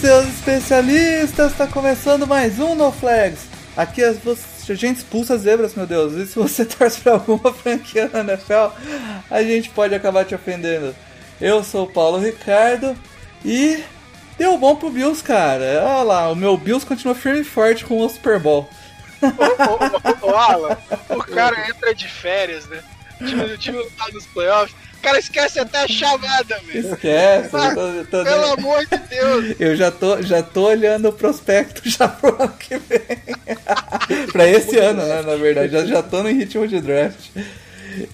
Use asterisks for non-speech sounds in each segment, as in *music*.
Seus especialistas! Tá começando mais um No Flags. Aqui a gente expulsa zebras, meu Deus. E se você *laughs* torce pra alguma franquia na NFL, a gente pode acabar te ofendendo. Eu sou o Paulo Ricardo e deu bom pro Bills, cara. Olha lá, o meu Bills continua firme e forte com o Super Bowl. Ô, ô, ô, Alan, *laughs* o cara entra de férias, né? O time, o time não tá nos playoffs. O cara esquece até a chamada, velho. Esquece, Ah, eu tô- tô- Pelo amor de Deus. Eu já tô, já tô olhando o prospecto *laughs* já pro ano que vem. *laughs* pra esse ano, né? Na verdade, já, já tô no ritmo de draft.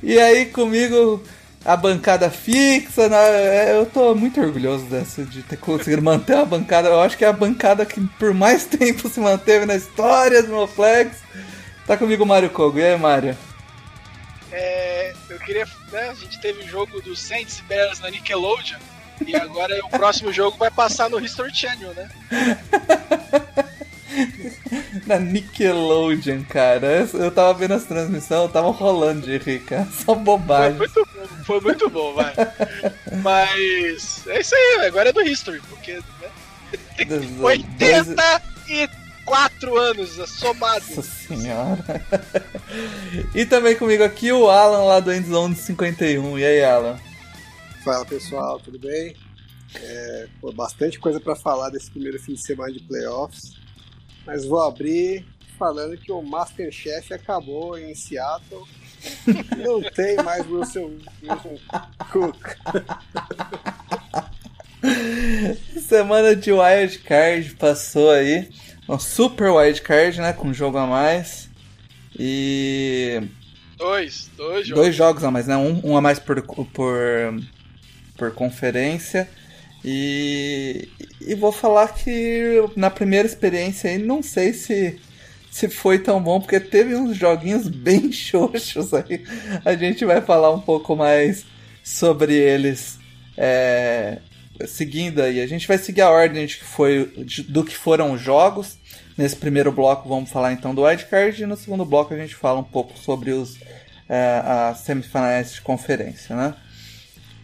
E aí comigo a bancada fixa, né? eu tô muito orgulhoso dessa, de ter conseguido manter a bancada. Eu acho que é a bancada que por mais *laughs* tempo se manteve na história do Flex. Tá comigo o Mário Kogo. E aí, Mário? É, é, eu queria. Né, a gente teve o jogo do Saints e Bears na Nickelodeon. E agora o próximo *laughs* jogo vai passar no History Channel, né? *laughs* Na Nickelodeon, cara. Eu tava vendo as transmissões, tava rolando de rica. *laughs* Só bobagem. Foi muito bom, foi muito bom vai. Mas é isso aí, agora é do History, porque. Né? 83 quatro anos é somados. Nossa senhora. *laughs* e também comigo aqui o Alan lá do Endzone 51. E aí, Alan? Fala pessoal, tudo bem? É, pô, bastante coisa para falar desse primeiro fim de semana de playoffs, mas vou abrir falando que o Masterchef acabou em Seattle. *laughs* Não tem mais Russell Wilson Cook. Semana de Wild Card passou aí. Um super Wild Card, né? Com um jogo a mais. E. Dois, dois jogos. Dois jogos a mais, né? Um, um a mais por, por, por conferência. E, e vou falar que na primeira experiência aí, não sei se, se foi tão bom, porque teve uns joguinhos *laughs* bem xoxos aí. A gente vai falar um pouco mais sobre eles é, seguindo aí. A gente vai seguir a ordem de que foi, de- do que foram os jogos. Nesse primeiro bloco vamos falar então do wildcard e no segundo bloco a gente fala um pouco sobre os é, as semifinais de conferência, né?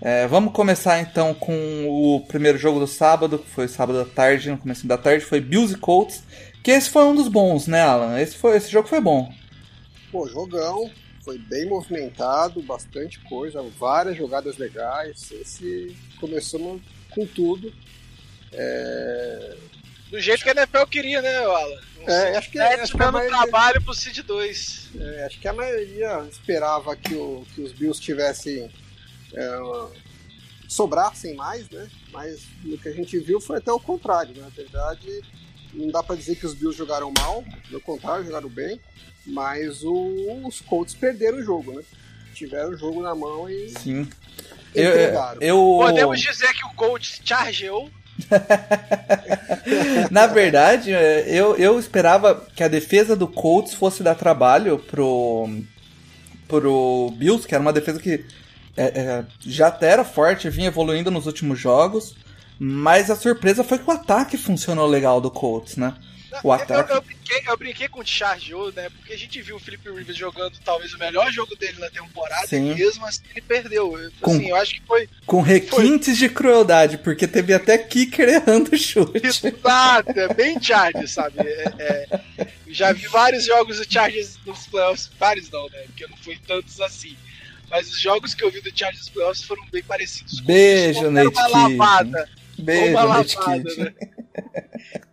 É, vamos começar então com o primeiro jogo do sábado, que foi sábado à tarde, no começo da tarde, foi Bills e Colts, que esse foi um dos bons, né, Alan? Esse, foi, esse jogo foi bom. Pô, jogão, foi bem movimentado, bastante coisa, várias jogadas legais. Esse começou no- com tudo. É, Do jeito que a NFL queria, né, Alan? é, acho que, Sete acho que a maioria- trabalho pro Seed 2. É, acho que a maioria esperava que, o- que os Bills tivessem. é, sobrassem mais, né? Mas o que a gente viu foi até o contrário. né? Na verdade, não dá pra dizer que os Bills jogaram mal, pelo contrário, jogaram bem. Mas o- os Colts perderam o jogo, né? Tiveram o jogo na mão e Sim. Eu, entregaram. eu, Podemos dizer que o coach chargeou. *laughs* Na verdade, é, eu, eu esperava que a defesa do Colts fosse dar trabalho pro, pro Bills, que era uma defesa que é, é, já até era forte, vinha evoluindo nos últimos jogos, mas a surpresa foi que o ataque funcionou legal do Colts, né? O Eu, ataque. eu brinquei, eu brinquei com o chargeou, né? Porque a gente viu o Felipe Rivers jogando talvez o melhor jogo dele na temporada Sim. e mesmo assim ele perdeu. Eu- Com- Assim, eu acho que foi Com requintes de crueldade, porque teve até kicker errando o chute. Exato, é bem Chargers, sabe? É, é, eu já vi vários jogos do Chargers nos playoffs, vários não, né? Porque não foi tantos assim. Mas os jogos que eu vi do Chargers nos playoffs foram bem parecidos. Beijo, Nate Uma lavada. Beijo, uma lavada, né?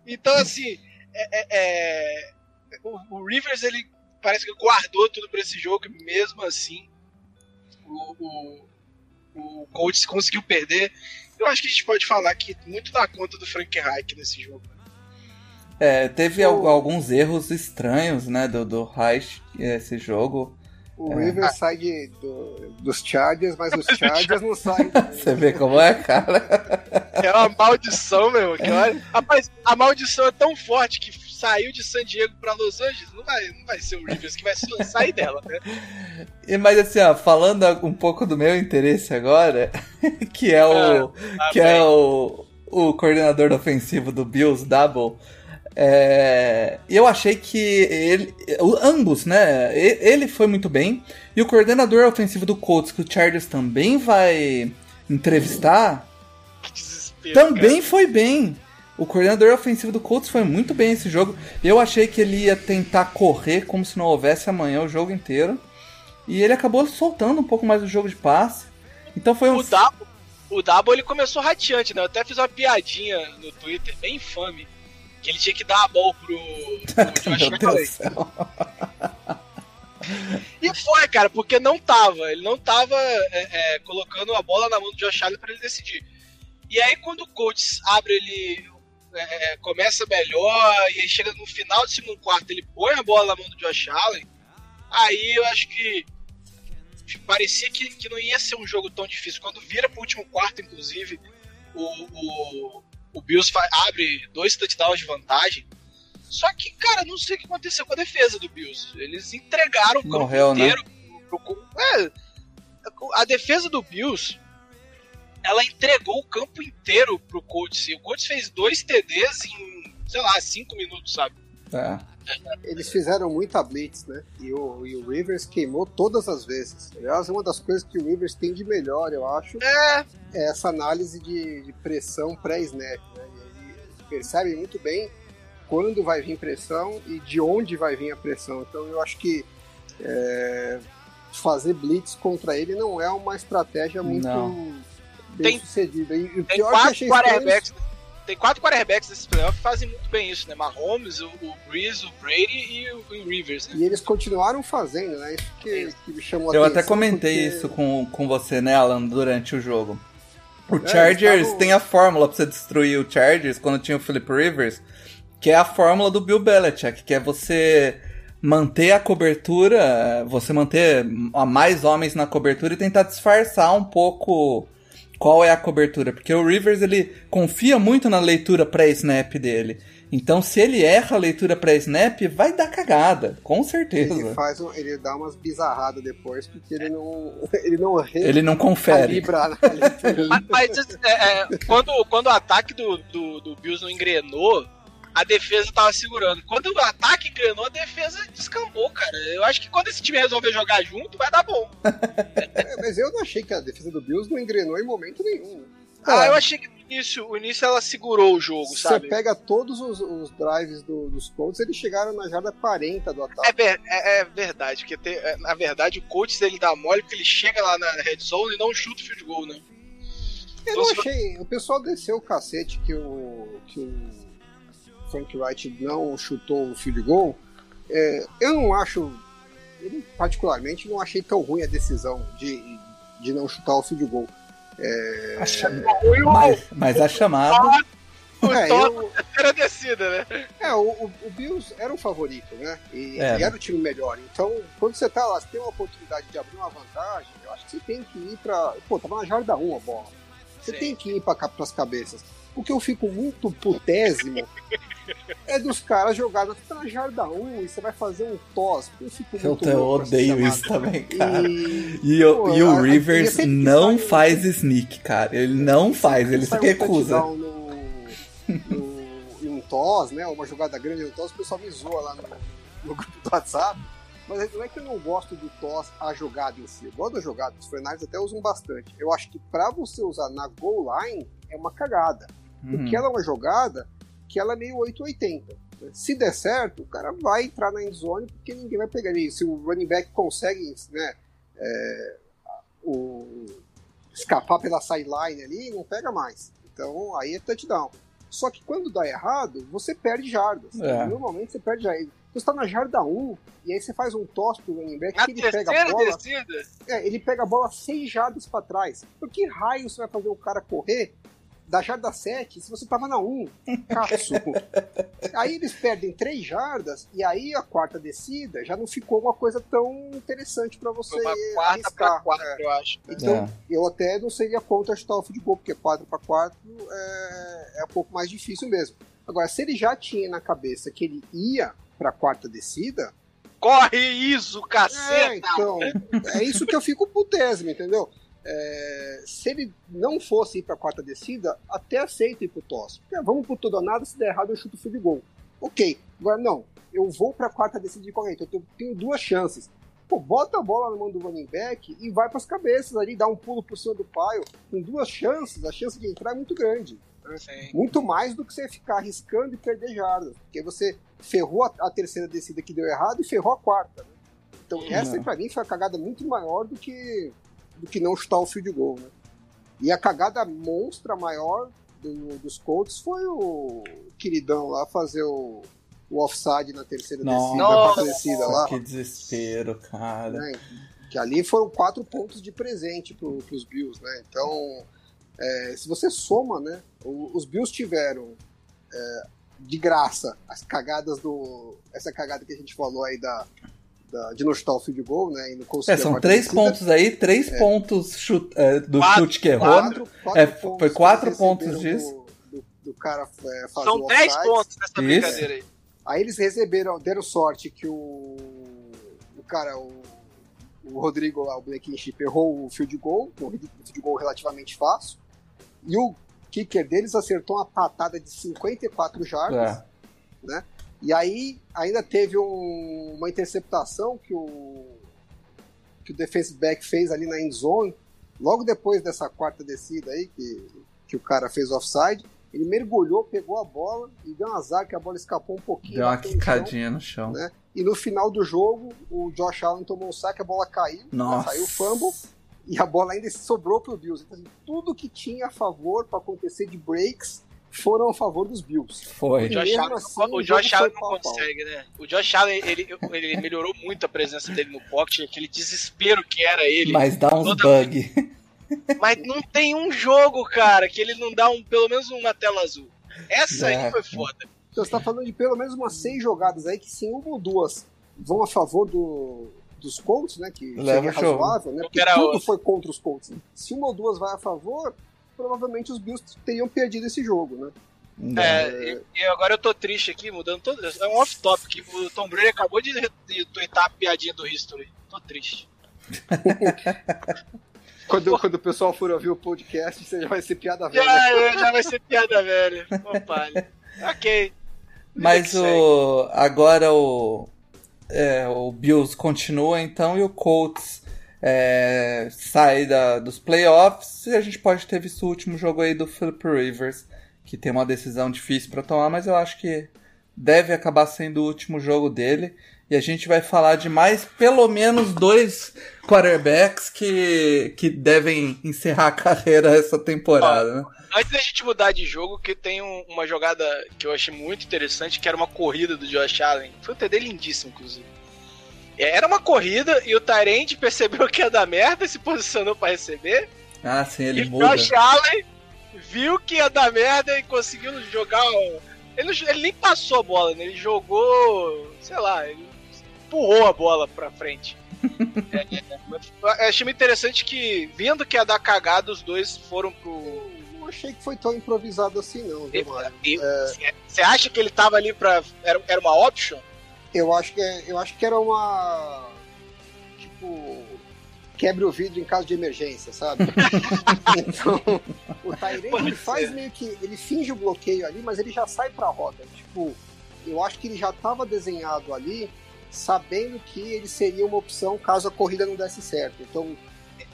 Então, assim, é- é- é, o, o Rivers, ele parece que guardou tudo pra esse jogo, e mesmo assim, o, o, o Colts conseguiu perder. Eu acho que a gente pode falar que muito dá conta do Frank Reich nesse jogo. É, teve O- al- alguns erros estranhos, né, do, do Reich, esse jogo. O Rivers sai de, do- dos Chargers, mas os *laughs* Chargers não saem. Você vê como é, cara? É uma maldição, meu. Que olha... Rapaz, a maldição é tão forte que saiu de San Diego pra Los Angeles. Não vai, não vai ser o Rivers que vai sair dela, né? E, mas assim, ó, falando um pouco do meu interesse agora, *laughs* que é o. Ah, que é o, o coordenador ofensivo do Bills, Double. É, eu achei que ele, ambos, né? Ele foi muito bem e o coordenador ofensivo do Colts, que o Chargers também vai entrevistar, Que desespero. também foi bem. O coordenador ofensivo do Colts foi muito bem esse jogo. Eu achei que ele ia tentar correr como se não houvesse amanhã o jogo inteiro. E ele acabou soltando um pouco mais o jogo de passe. Então foi um. O Dabo, o Dabo ele começou rateante, né? Eu até fiz uma piadinha no Twitter, bem infame, que ele tinha que dar a bola pro, pro *laughs* Josh. E foi, cara, porque não tava. Ele não tava é, é, colocando a bola na mão do Josh Allen pra ele decidir. E aí quando o Colts abre ele. é, é, começa melhor, e aí chega no final do segundo quarto, ele põe a bola na mão do Josh Allen. Aí eu acho que parecia que, que não ia ser um jogo tão difícil. Quando vira pro último quarto, inclusive, o, o, o Bills abre dois touchdowns de vantagem. Só que, cara, não sei o que aconteceu com a defesa do Bills. Eles entregaram o campo Morreu, né? inteiro. pro- pro- é, a defesa do Bills, ela entregou o campo inteiro pro Colts. E o Colts fez dois TDs em, sei lá, cinco minutos, sabe? É. Eles fizeram muita blitz, né? E o, e o Rivers queimou todas as vezes. Aliás, uma das coisas que o Rivers tem de melhor, eu acho, É, é essa análise de, de pressão pré-snap. Né? Ele percebe muito bem quando vai vir pressão e de onde vai vir a pressão. Então eu acho que é, fazer blitz contra ele não é uma estratégia muito Não. bem Tem- sucedida. E o tem pior que eu quatro achei estranho- quarterbacks. Tem quatro quarterbacks nesses playoffs que fazem muito bem isso, né? Mahomes, o, o Breeze, o Brady e o, o Rivers, né? E eles continuaram fazendo, né? Isso que, que me chamou a Eu até comentei porque- isso com, com você, né, Alan, durante o jogo. O eles Chargers estavam- tem a fórmula pra você destruir o Chargers quando tinha o Philip Rivers, que é a fórmula do Bill Belichick, que é você manter a cobertura, você manter a mais homens na cobertura e tentar disfarçar um pouco qual é a cobertura, porque o Rivers ele confia muito na leitura pré-snap dele. Então, se ele erra a leitura pré-snap, vai dar cagada, com certeza. Ele faz um- ele dá umas bizarradas depois, porque ele não. *laughs* Ele não Ele não confere. *laughs* Mas, mas, é, é, quando, quando o ataque do, do, do Bills não engrenou, a defesa tava segurando. Quando o ataque engrenou, a defesa descambou, cara. Eu acho que quando esse time resolver jogar junto, vai dar bom. *laughs* É, mas eu não achei que a defesa do Bills não engrenou em momento nenhum. Ah, eu achei que no início, o início ela segurou o jogo, Você sabe? pega todos os, os drives do- dos Colts, eles chegaram na jarda 40 do É, ataque. ver- é- é verdade, porque tem- é, na verdade o coach ele dá mole porque ele chega lá na red zone e não chuta o field goal, né? Eu não achei. O pessoal desceu o cacete que o, que o Frank Wright não chutou o field goal. É, eu não acho. Eu, particularmente, não achei tão ruim a decisão de, de não chutar o field goal. É, Mas, mas a chamada. O *laughs* é, eu- era descida, né? é, o, o- o Bills era o favorito, né? E, Era. e era o time melhor. Então, quando você tá lá, você tem uma oportunidade de abrir uma vantagem, eu acho que você tem que ir pra. Pô, tava na jarda 1 a bola. Você Sim. tem que ir pra, cá, pras cabeças. O que eu fico muito putésimo é dos caras jogados tá na jarda 1 e você vai fazer um toss. Eu Eu, odeio isso também, cara. E, E, o- Pô, e o a- Rivers não sai- faz sneak, cara. Ele não faz, ele se um recusa. touchdown no, no, em um toss, né? Uma jogada grande no toss, o pessoal me zoa lá no, no grupo do WhatsApp. Mas não é que eu não gosto do toss, a jogada em si. Eu gosto da jogada, os Fernandes até usam bastante. Eu acho que pra você usar na goal line é uma cagada. Uhum. Porque ela é uma jogada que ela é meio 880. né? Se der certo, o cara vai entrar na endzone porque ninguém vai pegar ele. Se o running back consegue né, é, o- escapar pela sideline ali, não pega mais. Então aí é touchdown. Só que quando dá errado, você perde jardas. É. Normalmente você perde jardas. Você está na jarda 1 e aí você faz um toss pro running back Na que ele pega a bola. descida, É, ele pega a bola seis jardas pra trás. Por que raio você vai fazer o cara correr da jarda 7, se você tava na 1, caço. *laughs* aí eles perdem 3 jardas, e aí a quarta descida já não ficou uma coisa tão interessante para você Uma quarta arriscar. pra quatro, É. eu acho. Então, É. eu até não seria contra chutar o field goal, porque 4 para 4 é, é um pouco mais difícil mesmo. Agora, se ele já tinha na cabeça que ele ia para quarta descida, Corre isso, é, caceta! então, é isso que eu fico putésimo, entendeu? É, se ele não fosse ir para quarta descida, até aceito ir pro tosse. Porque, ah, vamos pro tudo ou nada, se der errado eu chuto o field goal. Ok, agora não, eu vou para quarta descida de qualquer jeito, eu tenho, duas chances. Pô, bota a bola na mão do running back e vai para as cabeças ali, dá um pulo por cima do paio. Com duas chances, a chance de entrar é muito grande. Sim. Muito mais do que você ficar arriscando e perder jardas. Porque você ferrou a, a terceira descida que deu errado e ferrou a quarta. né? Então, essa pra mim foi a cagada muito maior do que, do que não chutar o field goal. Né? E a cagada monstra maior do- dos Colts foi o queridão lá fazer o, o offside na terceira descida, na Nossa. quarta descida lá. que desespero, cara. né? Que ali foram quatro pontos de presente pro, pros Bills, né? Então, é, se você soma, né? o- os Bills tiveram é, de graça as cagadas do. Essa cagada que a gente falou aí da. Da- de não chutar o field goal, né? E não É, são três pontos aí, três pontos chute- é, do Quatro, chute que errou. Quatro, quatro É, pontos foi quatro pontos disso. Do, do, do cara é, fazer São o 10 offside. pontos nessa Isso. brincadeira aí. Aí eles receberam, deram sorte que o, o cara, o, o Rodrigo lá, o Blankenship, errou o field goal, um field goal relativamente fácil. E o kicker deles acertou uma patada de 54 jardas. É. E aí ainda teve um- uma interceptação que o, que o defensive back fez ali na end zone, logo depois dessa quarta descida aí, que, que o cara fez offside. Ele mergulhou, pegou a bola e deu um azar que a bola escapou um pouquinho. Deu uma bateu no chão. quicadinha no chão. né? E no final do jogo, o Josh Allen tomou um saque, a bola caiu, né? Nossa. saiu o fumble e a bola ainda sobrou pro Bills. Então, assim, tudo que tinha a favor para acontecer de breaks foram a favor dos Bills. Foi. O Josh Allen, assim, o o Josh Allen não pau a pau. consegue, né? O Josh Allen, ele, ele melhorou muito a presença dele no pocket, aquele desespero que era ele. Mas dá uns Toda- bug. Mas não tem um jogo, cara, que ele não dá um, pelo menos uma tela azul. Essa É. aí foi foda. Então você tá falando de pelo menos umas seis jogadas aí que se uma ou duas vão a favor do, dos Colts, né? Que Leva seria razoável, né? Porque tudo foi contra os Colts. né? Se uma ou duas vai a favor, provavelmente os Bills teriam perdido esse jogo, né? É, e, e agora eu tô triste aqui, mudando todo. É um off-topic. O Tom Brady acabou de, de tweetar a piadinha do History. Tô triste. *laughs* Quando, quando o pessoal for ouvir o podcast, você já vai ser piada velha. Já, é, já vai ser piada velha. Palha. Ok. Mas que o agora o é, o Bills continua então e o Colts é, sai da, dos playoffs e a gente pode ter visto o último jogo aí do Philip Rivers que tem uma decisão difícil para tomar, mas eu acho que deve acabar sendo o último jogo dele e a gente vai falar de mais pelo menos dois quarterbacks que, que devem encerrar a carreira essa temporada. né? Antes da gente mudar de jogo, que tem um- uma jogada que eu achei muito interessante, que era uma corrida do Josh Allen. Foi um TD lindíssimo, inclusive. É, Era uma corrida e o Tyrande *laughs* percebeu que ia dar merda e se posicionou pra receber. Ah, sim, ele e o muda. Josh Allen viu que ia dar merda e conseguiu jogar. o- Ele, não- ele nem passou a bola, né? Ele jogou. Sei lá, ele empurrou a bola pra frente. *laughs* É, é, eu achei muito interessante que, vendo que ia dar cagada, os dois foram pro. Não achei que foi tão improvisado assim, não, viu, Mário? Você acha que ele tava ali pra. Era, era uma option? Eu acho que é- eu acho que era uma tipo quebre o vidro em caso de emergência, sabe? *laughs* então, o Tyrande ele faz meio que ele finge o bloqueio ali, mas ele já sai pra roda. Tipo, eu acho que ele já estava desenhado ali sabendo que ele seria uma opção caso a corrida não desse certo. Então,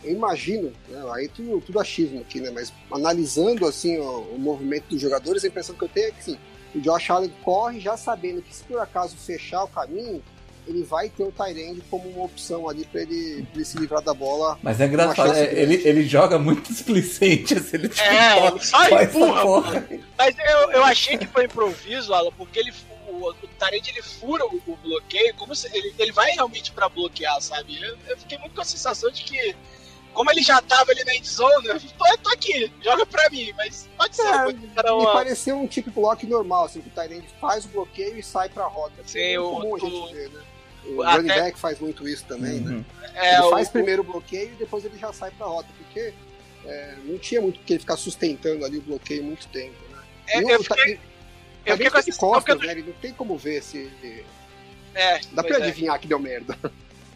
eu imagino, né, aí tudo, tudo achismo aqui, né? Mas analisando assim o, o movimento dos jogadores, a impressão que eu tenho é que assim, o Josh Allen corre já sabendo que se por acaso fechar o caminho, ele vai ter o Tyrande como uma opção ali para ele, pra ele se livrar da bola. Mas é engraçado, é, ele, ele joga muito displicente, assim, ele tipo, É, só- ele só essa empurra, porra. Mas eu, eu achei que foi improviso, Alan, porque ele, o, o Tarente ele fura o, o bloqueio, como se ele, ele vai realmente pra bloquear, sabe? Eu, eu fiquei muito com a sensação de que como ele já tava ali na endzone, eu tô, tô aqui, joga pra mim, mas pode ser. É, ser me uma... pareceu um tipo block normal, assim, que o Tyrande faz o bloqueio e sai pra rota. Sim, é o- comum a gente o- ver, né? O até- running back faz muito isso também, né? Uhum. É, ele o- faz primeiro o bloqueio e depois ele já sai pra rota, porque é, não tinha muito que ele ficar sustentando ali o bloqueio muito tempo, né? É, E o eu fiquei, Ty- eu fiquei com essa costas, porque- né? Ele não tem como ver se... É, Dá pra é. adivinhar que deu merda.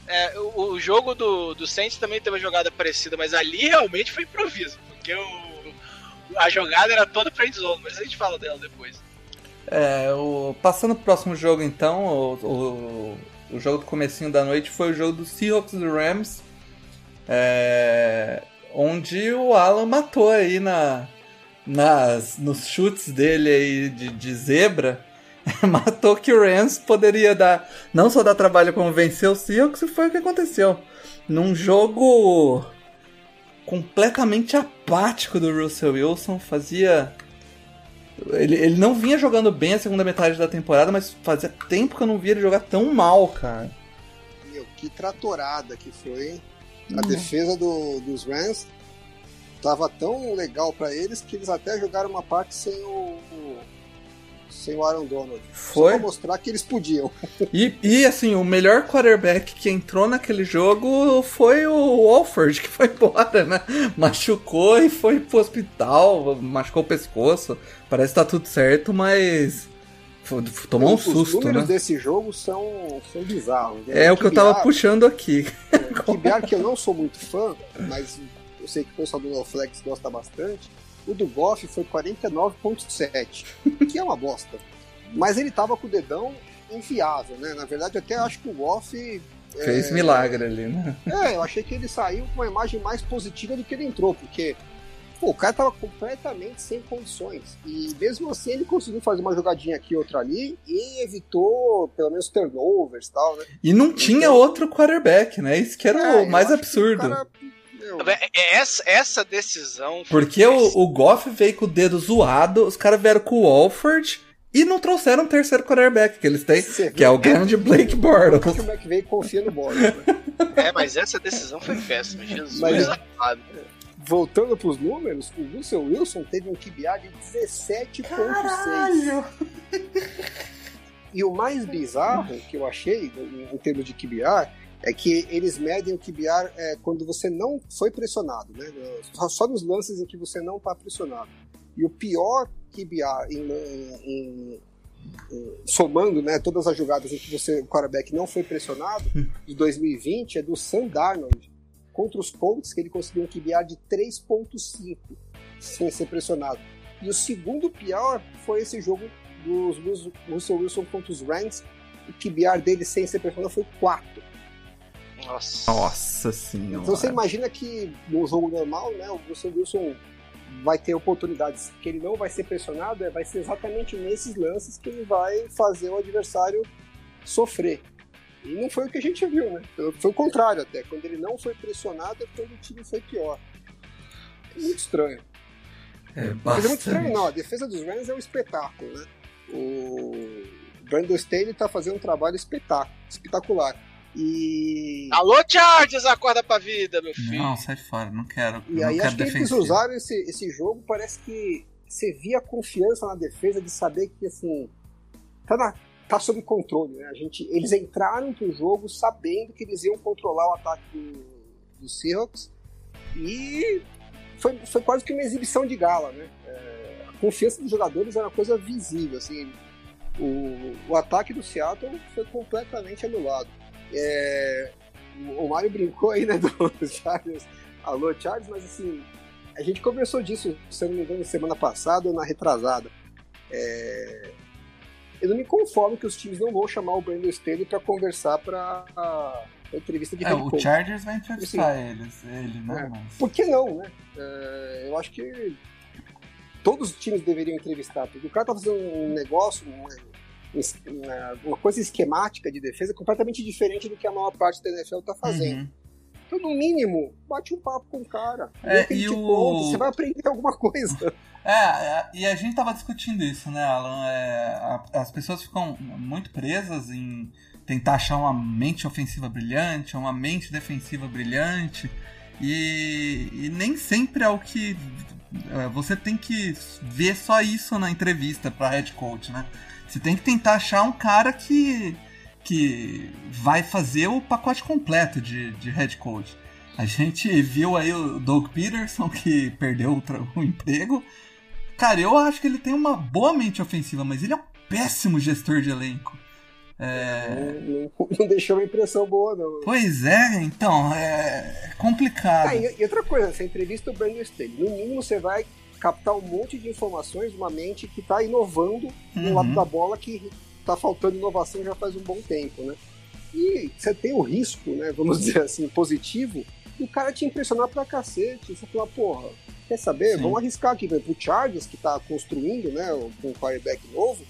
É, o, o jogo do, do Saints também teve uma jogada parecida, mas ali realmente foi improviso, porque o, a jogada era toda pra endzone, mas a gente fala dela depois. É, o, passando pro próximo jogo então, o, o, o jogo do comecinho da noite foi o jogo do Seahawks e do Rams, é, onde o Alan matou aí na, nas, nos chutes dele aí de, de zebra, *laughs* matou que o Rams poderia dar, não só dar trabalho como vencer o Seahawks, e foi o que aconteceu. Num jogo completamente apático do Russell Wilson, fazia ele, ele não vinha jogando bem a segunda metade da temporada, mas fazia tempo que eu não via ele jogar tão mal, cara. Meu, que tratorada que foi, hein? A Uhum. defesa do- dos Rams tava tão legal pra eles que eles até jogaram uma parte sem o, o- sem o Aaron Donald. Só Foi? pra mostrar que eles podiam. *laughs* E, e assim, o melhor quarterback que entrou naquele jogo foi o Wolford, que foi *laughs* embora, né? Machucou e foi pro hospital, machucou o pescoço. Parece que tá tudo certo, mas. Tomou um Os susto, números né? desse jogo são, são bizarros. né? É o que eu tava puxando aqui. *laughs* QBR que eu não sou muito fã, mas eu sei que o pessoal do NoFlex gosta bastante. O do Goff foi 49.7, que é uma bosta. Mas ele tava com o dedão inviável, né? Na verdade, até acho que o Goff. Fez é, milagre ali, né? É, eu achei que ele saiu com uma imagem mais positiva do que ele entrou, porque pô, o cara tava completamente sem condições. E mesmo assim ele conseguiu fazer uma jogadinha aqui outra ali e evitou pelo menos turnovers e tal, né? E não tinha outro quarterback, né? Isso que era É, o mais que absurdo. o cara, meu, É, Essa, essa decisão. foi Porque o, o Goff veio com o dedo zoado, os caras vieram com o Walford e não trouxeram o terceiro quarterback que eles têm, Você que é o grande Blake Bortles. o McVay confia no Borges, né? É, mas essa decisão foi péssima, Jesus Mas- amado. Voltando pros números, o Russell Wilson teve um QBR de 17.6. E o mais bizarro que eu achei em, em termos de QBR é que eles medem o QBR é, quando você não foi pressionado, né? Só, nos lances em que você não está pressionado. E o pior QBR em, em- em- somando né, todas as jogadas em que você, o quarterback não foi pressionado, de 2020 é do Sam Darnold contra os Colts, que ele conseguiu um QBR de 3.5 sem ser pressionado. E o segundo pior foi esse jogo dos Rus- Russell Wilson contra os Rams. O QBR dele sem ser pressionado foi 4. Nossa. Nossa senhora. Então você imagina que no jogo normal, né, o Russell Wilson vai ter oportunidades que ele não vai ser pressionado, é, vai ser exatamente nesses lances que ele vai fazer o adversário sofrer. E não foi o que a gente viu, né? Foi o contrário até. Quando ele não foi pressionado é quando o time foi pior. É muito estranho. É Mas é muito estranho, bastante. não. A defesa dos Rams é um espetáculo, né? O Brandon Staley tá fazendo um trabalho espetáculo, espetacular. E, Alô, Chargers, acorda pra vida, meu filho. Não, sai fora, não quero. e eu aí não acho quero que eles defensivo. usaram esse, esse jogo, parece que você via a confiança na defesa de saber que, assim, tá, na- tá sob controle, né? A gente, eles entraram pro jogo sabendo que eles iam controlar o ataque do, do Seahawks e foi, foi quase que uma exibição de gala, né? É, a confiança dos jogadores era uma coisa visível, assim. O, o ataque do Seattle foi completamente anulado. É, o- Mário brincou aí, né, do *laughs* Chargers. Alô, Chargers, mas assim, a gente conversou disso, se eu não me engano, semana passada ou na retrasada. É, eu não me conformo que os times não vão chamar o Brandon Staley para conversar para a entrevista de É, o coach. Chargers vai entrevistar eles, ele, né? É. Mas... Por que não, né? É, eu acho que todos os times deveriam entrevistar, porque o cara tá fazendo um negócio, uma, uma- coisa esquemática de defesa completamente diferente do que a maior parte da NFL tá fazendo. Uhum. Então, no mínimo, bate um papo com o cara. É, e te o- conta, você vai aprender alguma coisa. *laughs* É, e a gente tava discutindo isso, né, Alan? É, as pessoas ficam muito presas em tentar achar uma mente ofensiva brilhante, uma mente defensiva brilhante. E, e nem sempre é o que. é, Você tem que ver só isso na entrevista para head coach, né? Você tem que tentar achar um cara que, que vai fazer o pacote completo de, de head coach. A gente viu aí o Doug Peterson que perdeu o, o emprego. Cara, eu acho que ele tem uma boa mente ofensiva, mas ele é um péssimo gestor de elenco. É, Não, não- não deixou uma impressão boa, não. Pois é, então, é complicado. Ah, e, e outra coisa, você entrevista o Brandon Staley. No mínimo, você vai captar um monte de informações uma mente que está inovando no Uhum. lado da bola que está faltando inovação já faz um bom tempo, né? E você tem o risco, né, vamos *laughs* dizer assim, positivo, do cara te impressionar pra cacete. Você fala, porra, quer saber? Sim. Vamos arriscar aqui, pro Chargers, que está construindo, né, com um quarterback novo.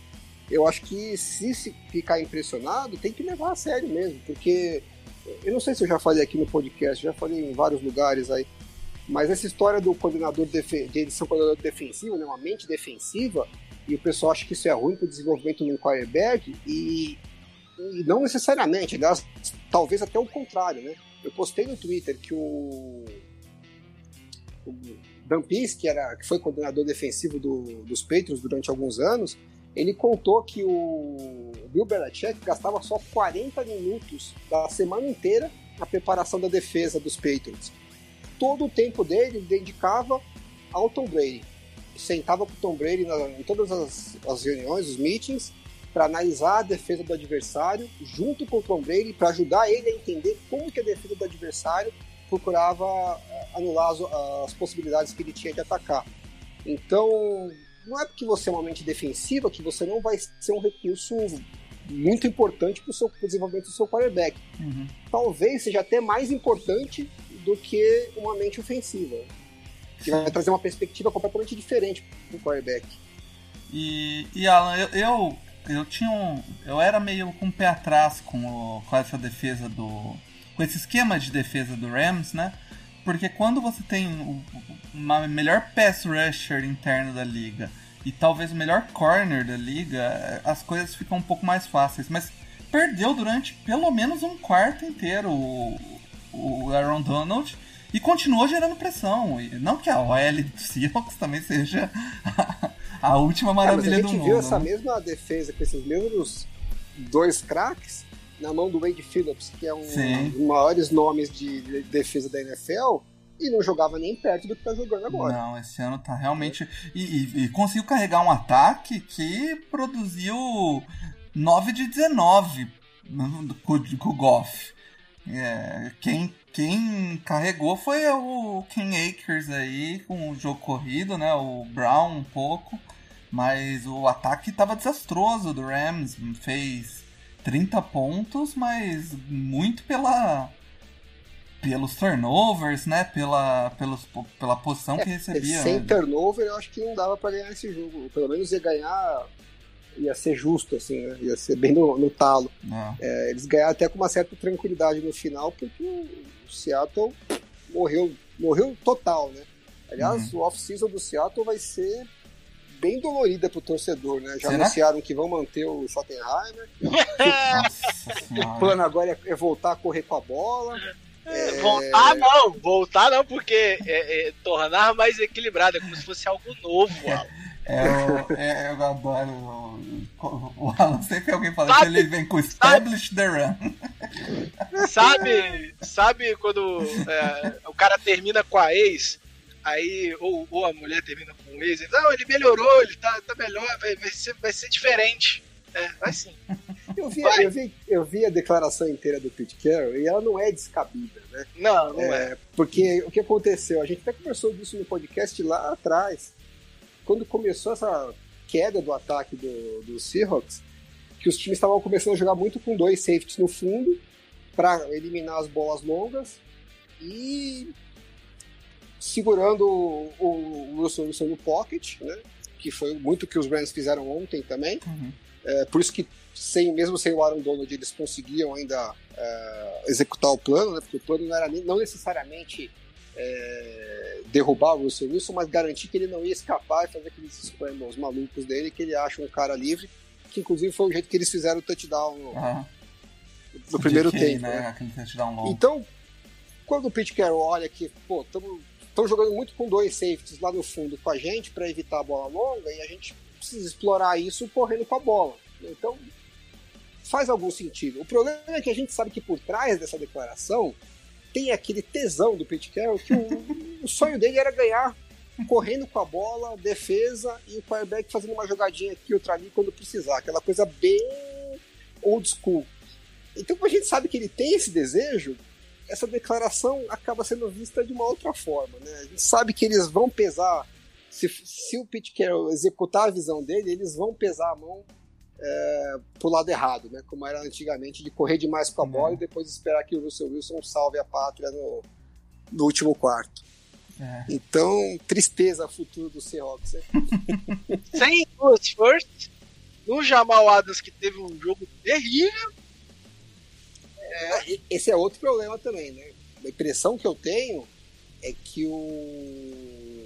Eu acho que se se ficar impressionado, tem que levar a sério mesmo, porque eu não sei se eu já falei aqui no podcast, já falei em vários lugares aí, mas essa história do coordenador de ser um coordenador defensivo, né, uma mente defensiva, e o pessoal acha que isso é ruim para o desenvolvimento de um quarterback, e, e não necessariamente, aliás, talvez até o contrário, né? Eu postei no Twitter que o, o Dan Pease, que, era, que foi coordenador defensivo do- dos Patriots durante alguns anos, ele contou que o Bill Belichick gastava só 40 minutos da semana inteira na preparação da defesa dos Patriots. Todo o tempo dele ele dedicava ao Tom Brady. Sentava com o Tom Brady na- em todas as, as reuniões, os meetings, para analisar a defesa do adversário junto com o Tom Brady, para ajudar ele a entender como que a defesa do adversário procurava eh, anular as, as possibilidades que ele tinha de atacar. Então, não é porque você é uma mente defensiva que você não vai ser um recurso muito importante para o desenvolvimento do seu quarterback. Uhum. Talvez seja até mais importante do que uma mente ofensiva, que vai trazer uma perspectiva completamente diferente para o quarterback. E, e Alan, eu, eu, eu tinha um. Eu era meio com o pé atrás com, o- com essa defesa do. com esse esquema de defesa do Rams, né? Porque quando você tem o, uma melhor pass rusher interno da liga e talvez o melhor corner da liga, as coisas ficam um pouco mais fáceis. Mas perdeu durante pelo menos um quarto inteiro o, o Aaron Donald e continuou gerando pressão. E não que a OL do Seahawks também seja *laughs* a última Ah, maravilha a do gente mundo. viu essa né? mesma defesa com esses mesmos dois craques na mão do Wade Phillips, que é um Sim. dos maiores nomes de de defesa da NFL, e não jogava nem perto do que está jogando agora. Não, esse ano tá realmente. E, e- e conseguiu carregar um ataque que produziu 9 de 19 no- com, com o Goff. É, quem, quem carregou foi o Ken Akers aí com o jogo corrido, né? O Brown um pouco. Mas o ataque tava desastroso do Rams. Fez 30 pontos, mas muito pela. Pelos turnovers, né? Pela, pelos, pela posição que recebia. Sem né? turnover, eu acho que não dava para ganhar esse jogo. Pelo menos ia ganhar, ia ser justo, assim, né? Ia ser bem no, no talo. É. É, eles ganharam até com uma certa tranquilidade no final, porque o Seattle morreu, morreu total, né? Aliás, Uhum. o off-season do Seattle vai ser bem dolorida pro torcedor, né? Já Será? anunciaram que vão manter o Schottenheimer. *laughs* O plano agora é- é voltar a correr com a bola. É, Voltar não, voltar não, porque é, é tornar mais equilibrado, é como se fosse algo novo. Alan. É, o, é, eu adoro. O, o Alan sempre alguém fala que Sabe- ele vem com Establish the Run. Sabe, sabe quando é, o cara termina com a ex, aí, ou, ou a mulher termina com o ex, ele, não, ele melhorou, ele tá, tá melhor, vai, vai, ser, vai ser diferente. É, vai sim. Eu vi, Vai. eu, vi, eu vi a declaração inteira do Pete Carroll e ela não é descabida, né? Não, não é. É, porque o que aconteceu? A gente até conversou disso no podcast lá atrás. Quando começou essa queda do ataque do, do Seahawks, que os times estavam começando a jogar muito com dois safeties no fundo para eliminar as bolas longas e segurando o, o Russell Wilson no pocket, né? Que foi muito que os Rams fizeram ontem também. Uhum. É, por isso que, sem, mesmo sem o Aaron Donald, eles conseguiam ainda é, executar o plano, né? Porque o plano não era nem- não necessariamente é, derrubar o Russell Wilson, mas garantir que ele não ia escapar e fazer aqueles scrambles malucos dele, que ele acha um cara livre, que inclusive foi o jeito que eles fizeram o touchdown no, Ah, no primeiro DK, tempo. né? né? Então, quando o Pete Carroll olha que, pô, estão jogando muito com dois safeties lá no fundo com a gente para evitar a bola longa e a gente precisa explorar isso correndo com a bola. Então, faz algum sentido. O problema é que a gente sabe que por trás dessa declaração tem aquele tesão do Pete Carroll que o, o sonho dele era ganhar correndo com a bola, defesa e o quarterback fazendo uma jogadinha aqui, outra ali quando precisar. Aquela coisa bem old school. Então, como a gente sabe que ele tem esse desejo, essa declaração acaba sendo vista de uma outra forma. Né? A gente sabe que eles vão pesar, se, se o Pete Carroll executar a visão dele, eles vão pesar a mão é, pro lado errado, né? como era antigamente, de correr demais com a bola uhum. e depois esperar que o Russell Wilson salve a pátria no, no último quarto. É. Então, tristeza futuro do Seahawks. Né? *laughs* Sem duas firsts, no Jamal Adams que teve um jogo terrível. É... Esse é outro problema também, né? A impressão que eu tenho é que o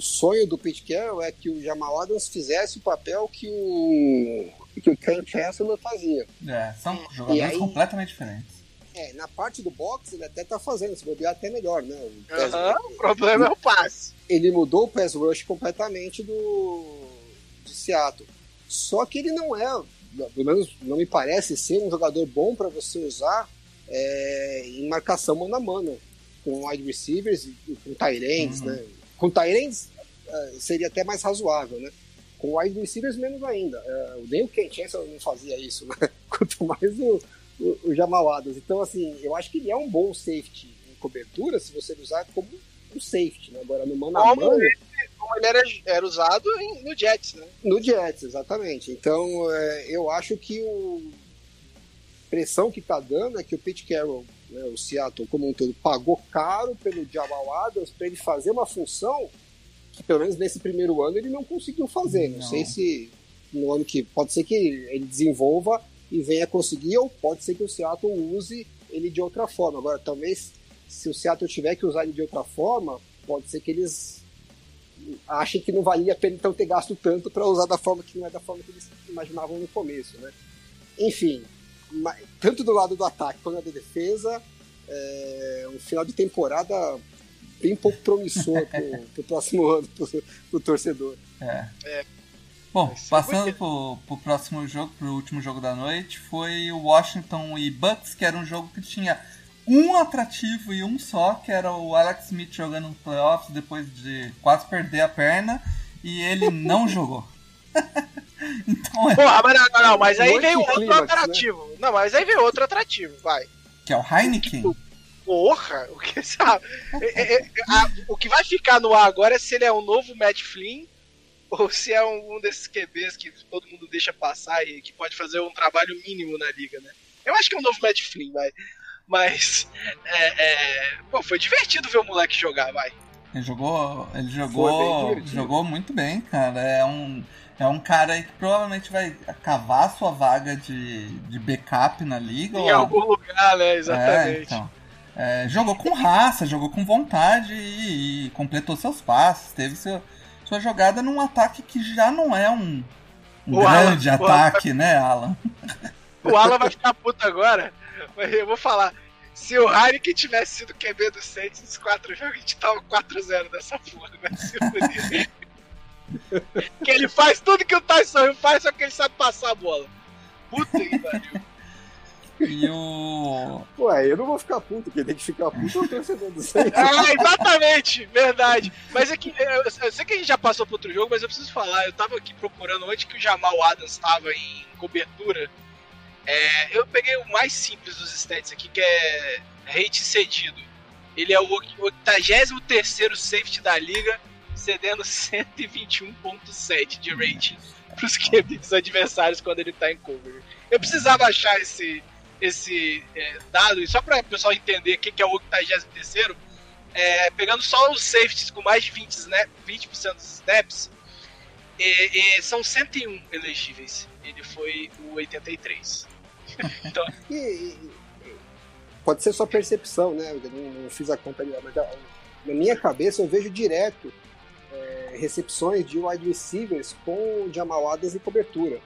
o sonho do Pete Carroll é que o Jamal Adams fizesse o papel que o que o Ken Chancellor fazia. É, são jogadores aí, completamente diferentes. É, na parte do boxe ele até tá fazendo, se bobear até melhor, né? O, o problema ele, é o passe. Ele mudou o pass rush completamente do de Seattle. Só que ele não é, pelo menos não me parece ser um jogador bom para você usar é, em marcação mano a mano, com wide receivers e com tight ends, uhum. né? Com tight ends seria até mais razoável, né? Com wide receivers menos ainda. É, nem o Ken Chancellor não fazia isso, né? *laughs* Quanto mais o, o, o Jamal Adams. Então, assim, eu acho que ele é um bom safety em cobertura se você usar como um safety, né? Agora, no mano a mano... Ele, como ele era, era usado em, no Jets, né? No Jets, exatamente. Então, é, eu acho que o pressão que tá dando é que o Pete Carroll, né, o Seattle como um todo, pagou caro pelo Jamal Adams para ele fazer uma função que, pelo menos nesse primeiro ano, ele não conseguiu fazer. Não, não sei se no ano que... Pode ser que ele desenvolva e venha conseguir, ou pode ser que o Seattle use ele de outra forma. Agora, talvez se o Seattle tiver que usar ele de outra forma, pode ser que eles achem que não valia a pena então ter gasto tanto para usar da forma que não é da forma que eles imaginavam no começo, né? Enfim, tanto do lado do ataque quanto da defesa, é um final de temporada bem pouco promissor para o próximo ano, para o torcedor. É. é. Bom, passando pro, pro próximo jogo, pro último jogo da noite, foi o Washington e Bucks, que era um jogo que tinha um atrativo e um só, que era o Alex Smith jogando no playoffs depois de quase perder a perna, e ele não *laughs* jogou. *laughs* então é. Porra, mas não, não, não mas aí veio outro clímax, né? atrativo. Né? Não, mas aí veio outro atrativo, vai. Que é o Heineken? *laughs* Porra, o que sabe? é, é, a, o que vai ficar no ar agora é se ele é um novo Matt Flynn ou se é um, um, desses QBs que todo mundo deixa passar e que pode fazer um trabalho mínimo na liga, né? Eu acho que é um novo Matt Flynn, vai. Mas é, é, pô, foi divertido ver o moleque jogar, vai. Ele jogou, ele jogou, jogou muito bem, cara. É um, é um cara aí que provavelmente vai cavar sua vaga de, de backup na liga. Em ou... algum lugar, né? Exatamente. É, então. É, jogou com raça, jogou com vontade e, e completou seus passes, teve seu, sua jogada num ataque que já não é um, um grande Alan, ataque, Alan, né, Alan? O Alan vai ficar puto agora, mas eu vou falar. Se o Heineken tivesse sido QB do Saints nos quatro jogos, a gente tava 4-0 dessa porra, vai se *laughs* que ele faz tudo que o Tyson faz, só que ele sabe passar a bola. Puta que pariu. E o. Ué, eu não vou ficar puto, quem tem que ficar puto é o torcedor do Saints. Ah, exatamente, verdade. Mas é que eu, eu, sei que a gente já passou pro outro jogo, mas eu preciso falar. Eu tava aqui procurando onde que o Jamal Adams estava em cobertura. É, eu peguei o mais simples dos stats aqui, que é rate cedido. Ele é o 83 safety da liga, cedendo 121.7 de rating pros *laughs* QBs adversários quando ele tá em cover. Eu precisava achar esse, esse é, dado, e só para o pessoal entender o que, que é o 83 é, pegando só os safeties com mais de 20%, snap, 20 dos snaps, e, e são 101 elegíveis. Ele foi o 83. *laughs* então... E, pode ser só percepção, né? Eu não, não fiz a conta ali, mas na minha cabeça eu vejo direto é, recepções de wide receivers com Jamal Adams e cobertura.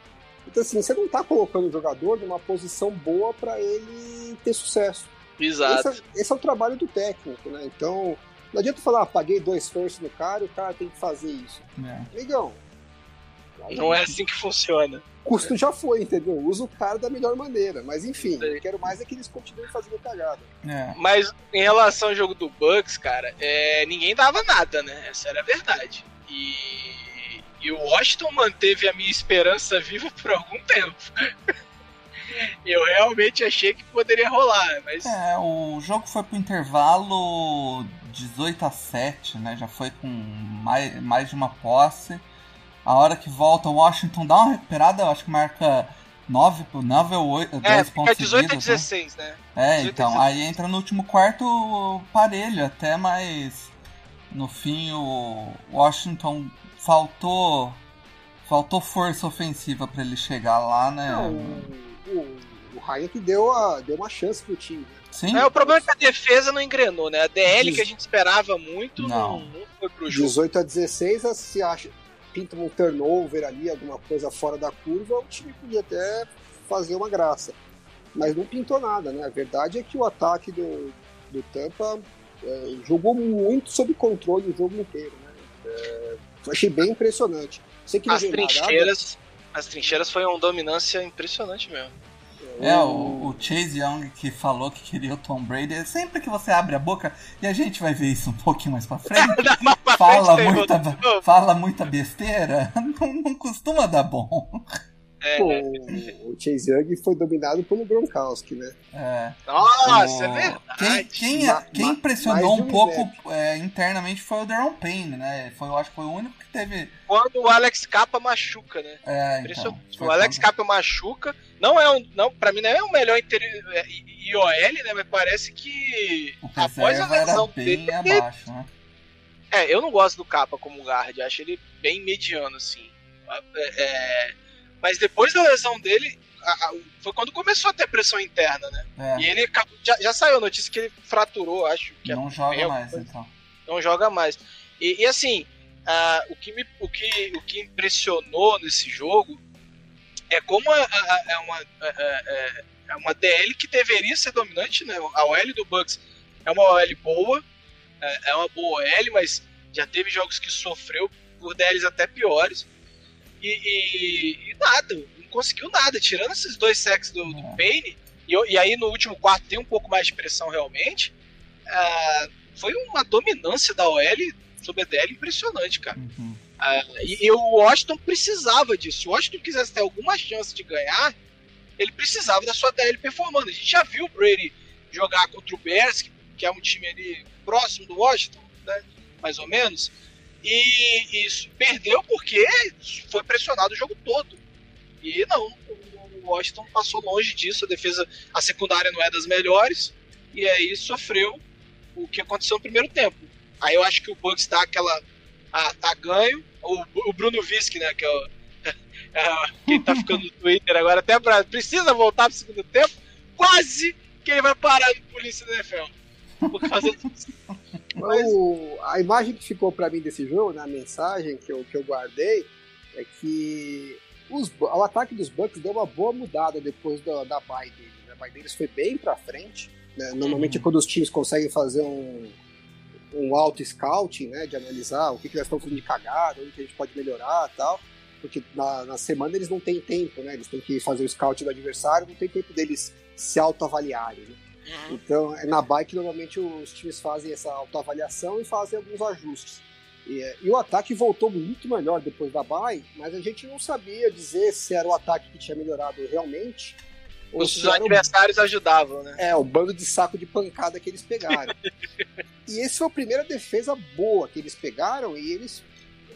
Então, assim, você não está colocando o jogador numa posição boa para ele ter sucesso. Exato. Esse, é, esse é o trabalho do técnico, né? Então, não adianta falar, ah, paguei dois firsts no cara e o cara tem que fazer isso. É. Amigão, Não é assim que funciona. custo já foi, entendeu? Usa o cara da melhor maneira. Mas enfim, eu quero mais é que eles continuem fazendo cagada. É. Mas em relação ao jogo do Bucks, cara, é, ninguém dava nada, né? Essa era a verdade. E, e o Washington manteve a minha esperança viva por algum tempo. *laughs* Eu realmente achei que poderia rolar, mas É, o jogo foi pro intervalo 18 a 7, né? Já foi com mais, mais de uma posse. A hora que volta, o Washington dá uma recuperada, eu acho que marca 9, 9 ou 8, 10 é, pontos fica 18 a seguidos, né? 16, né? É, 18 a então, 16. aí entra no último quarto parelho até, mas no fim o Washington faltou faltou força ofensiva pra ele chegar lá, né? Não, o, o, o Hayek deu, a, deu uma chance pro time. Né? Sim, É, o problema é que a defesa não engrenou, né? A DL Diz- que a gente esperava muito não, Não. não foi pro jogo. 18 a 16, a- se acha, pinta um turnover ali, alguma coisa fora da curva, o time podia até fazer uma graça. Mas não pintou nada, né? A verdade é que o ataque do, do Tampa é, jogou muito sob controle o jogo inteiro, né? É, achei bem impressionante. Sei que não As veio nada, trincheiras, as trincheiras foi uma dominância impressionante mesmo. É, o, o Chase Young que falou que queria o Tom Brady. Sempre que você abre a boca, e a gente vai ver isso um pouquinho mais pra frente, *laughs* fala, muita, fala muita besteira, *laughs* não, não costuma dar bom. É, Pô, o Chase Young foi dominado pelo Gronkowski, né? É, Nossa, o- é verdade. Quem, quem, Ma- quem impressionou um um pouco é, internamente foi o Daron Payne, né? Foi, eu acho que foi o único que teve. Quando o Alex Capa machuca, né? É, então, o Alex quando- Capa machuca. Não é um. Não, pra mim não é o melhor interi- é, IOL, né? Mas parece que O após a lesão dele. abaixo, né? É, eu não gosto do Capa como guard, acho ele bem mediano, assim. É, é, mas depois da lesão dele, a- a- foi quando começou a ter pressão interna, né? É, E ele acabou- já, já saiu a notícia que ele fraturou, acho que é não joga é, mais, então. não joga mais. E, e assim, ah, o, que me, o, que, o que impressionou nesse jogo é como a- é uma, é, é- é uma DL que deveria ser dominante, né? A OL do Bucks é uma OL boa, é, é uma boa OL, mas já teve jogos que sofreu por DLs até piores. E, e- e nada, não conseguiu nada. Tirando esses dois sacks do, do É. Payne, e, e aí no último quarto tem um pouco mais de pressão realmente. ah, foi uma dominância da OL sobre a DL impressionante, cara. Uhum. E, e o Washington precisava disso. Se o Washington quisesse ter alguma chance de ganhar, ele precisava da sua DL performando. A gente já viu o Brady jogar contra o Bears, que, que é um time ali próximo do Washington, né? mais ou menos. E, e perdeu porque foi pressionado o jogo todo. E não, o Washington passou longe disso. A defesa, a secundária não é das melhores. E aí sofreu o que aconteceu no primeiro tempo. Aí eu acho que o Bucks tá aquela. Ah, tá ganho. O, o Bruno Visc, né? Que é, o, *laughs* é quem tá ficando no Twitter agora, até pra, precisa voltar pro segundo tempo. Quase que ele vai parar de polícia da NFL. Por causa disso. Mas- O- a imagem que ficou pra mim desse jogo, na mensagem que eu, que eu guardei, é que os, o ataque dos Bucks deu uma boa mudada depois da, da bye deles. né? A bye deles foi bem pra frente. né? Normalmente Uhum. quando os times conseguem fazer um, um auto-scouting, né? De analisar o que, que eles estão fazendo de cagada, onde que a gente pode melhorar e tal. Porque na, na semana eles não têm tempo, né? Eles têm que fazer o scout do adversário, não tem tempo deles se autoavaliarem. Né? Uhum. Então, é na bike normalmente os times fazem essa autoavaliação e fazem alguns ajustes. E, e o ataque voltou muito melhor depois da bye, mas a gente não sabia dizer se era o ataque que tinha melhorado realmente Os o, adversários ajudavam, né? é, o bando de saco de pancada que eles pegaram. *laughs* e esse foi a primeira defesa boa que eles pegaram e eles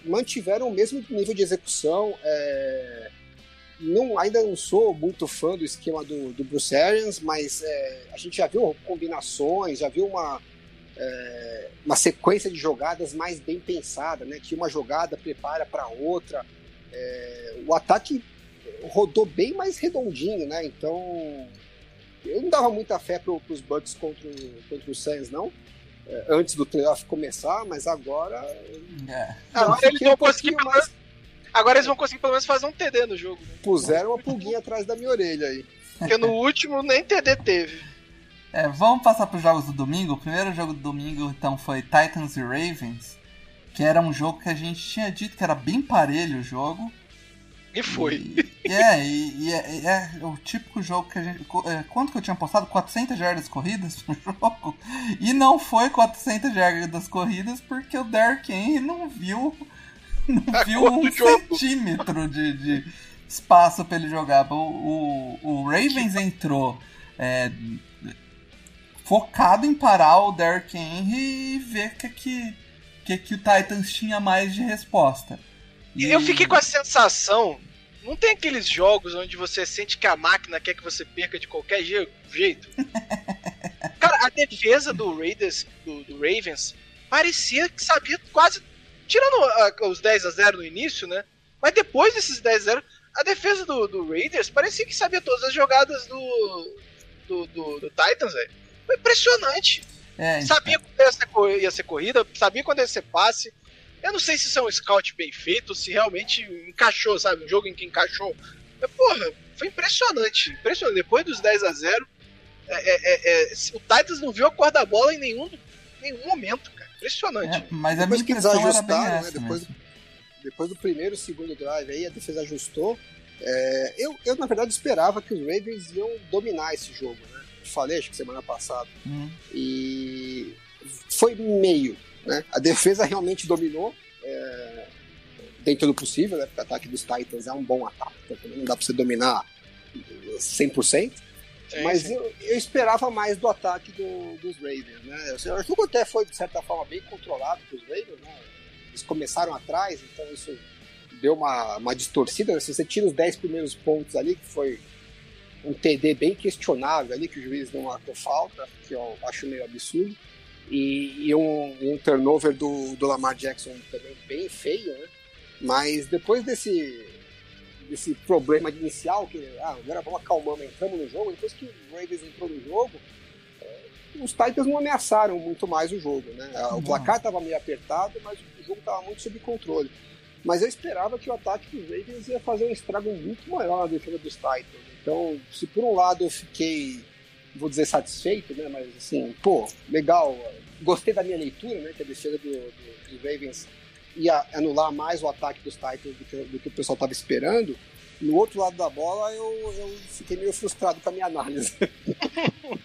mantiveram o mesmo nível de execução. é, não, ainda não sou muito fã do esquema do, do Bruce Arians, mas é, a gente já viu combinações, já viu uma, é, uma sequência de jogadas mais bem pensada, né? Que uma jogada prepara para outra. É, o ataque rodou bem mais redondinho, né? Então eu não dava muita fé para os Bucks contra, o- contra o Suns, não. É, antes do playoff começar, mas agora É. Agora eles fiquei vão conseguir pouquinho pelo mais-. Agora eles vão conseguir pelo menos fazer um TD no jogo. né? puseram uma pulguinha atrás da minha orelha aí. Porque no último nem TD teve. É, vamos passar para os jogos do domingo. O primeiro jogo do domingo, então, foi Titans e Ravens, que era um jogo que a gente tinha dito que era bem parelho o jogo. E foi. E, é, e, e é, é, o típico jogo que a gente. é, Quanto que eu tinha postado? 400 jardas corridas no *laughs* jogo? E não foi 400 jardas corridas porque o Derrick Henry não viu. Não A viu um centímetro de, de espaço para ele jogar. O, o, o Ravens entrou é, focado em parar o Derrick Henry e ver que, que, que, que o Titans tinha mais de resposta. E- Eu fiquei com a sensação. Não tem aqueles jogos onde você sente que a máquina quer que você perca de qualquer je- jeito? *laughs* Cara, a defesa do Raiders, do, do Ravens, parecia que sabia quase. Tirando ah, os 10 a 0 no início, né? Mas depois desses 10 a 0, a defesa do, do Raiders parecia que sabia todas as jogadas do, do, do, do Titans, velho. Foi impressionante. É. Sabia quando ia ser, ia ser corrida, sabia quando ia ser passe. Eu não sei se isso é um scout bem feito, se realmente encaixou, sabe? Um jogo em que encaixou. Mas, porra, foi impressionante. Impressionante. Depois dos 10 a 0 é, é, é, é, o Titans não viu a cor da bola em nenhum, nenhum momento, cara. Impressionante. É, mas a Depois minha que impressão era bem desajustaram, né, essa depois- mesmo. Depois do primeiro e segundo drive aí, a defesa ajustou. É, eu, eu, na verdade, esperava que os Ravens iam dominar esse jogo, né? Eu falei, acho que semana passada. Hum. E foi meio, né? A defesa realmente dominou. é, dentro do possível, né? Porque o ataque dos Titans é um bom ataque. Então também não dá pra você dominar 100%. Sim, Mas sim. eu, eu esperava mais do ataque do- dos Ravens, né? O jogo até foi, de certa forma, bem controlado pelos Ravens, né? Eles começaram atrás, então isso deu uma, uma distorcida. né? Se você tira os 10 primeiros pontos ali, que foi um TD bem questionável ali, que o juiz não marcou falta, que eu acho meio absurdo, e, e um, um turnover do, do Lamar Jackson também bem feio, né? Mas depois desse, desse problema inicial, que ah, agora vamos acalmando, entramos no jogo, depois que o Ravens entrou no jogo, eh, os Titans não ameaçaram muito mais o jogo, né? O placar estava meio apertado, mas o jogo estava muito sob controle. Mas eu esperava que o ataque dos Ravens ia fazer um estrago muito maior na defesa dos Titans. Então, se por um lado eu fiquei, vou dizer, satisfeito, né? Mas assim, pô, legal, gostei da minha leitura, né? Que a defesa do, do- dos Ravens ia anular mais o ataque dos Titans do que, do que o pessoal estava esperando. No outro lado da bola, eu, eu fiquei meio frustrado com a minha análise. *laughs*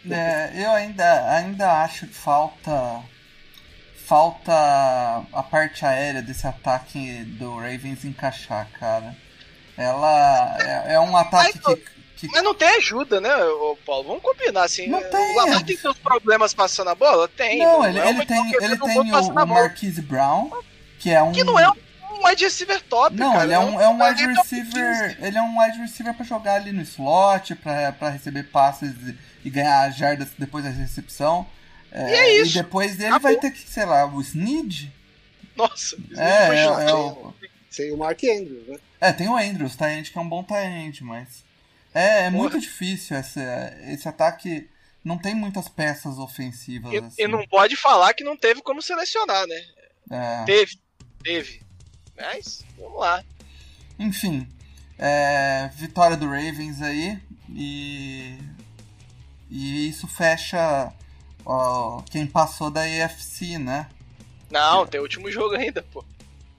É, eu ainda, ainda acho que falta falta a parte aérea desse ataque do Ravens encaixar, cara. Ela é, é um ataque que, que Mas não tem ajuda, né, Paulo? Vamos combinar, assim. Não o tem. Lamar tem seus problemas passando a bola? Tem. não, ele, é ele tem ele tem o, o. Marquise Brown, que é um Que não é um um wide receiver top, Não, cara. ele é um, é um wide ali top receiver. 15. Ele é um wide receiver pra jogar ali no slot, pra, pra receber passes e, e ganhar jardas depois da recepção. É, E é isso. E depois dele Acabou. vai ter que, sei lá, o Snead. Nossa, É, foi é, chato. é o- Sem o Mark Andrews, né? é, tem o Andrews, Tyrant, que é um bom Tyrant, mas. É, é muito difícil esse, esse ataque. Não tem muitas peças ofensivas. E, assim. e não pode falar que não teve como selecionar, né? É. Teve, teve. Mas, vamos lá. Enfim, é, vitória do Ravens aí e e isso fecha ó, quem passou da AFC, né? Não, tem o último jogo ainda, pô.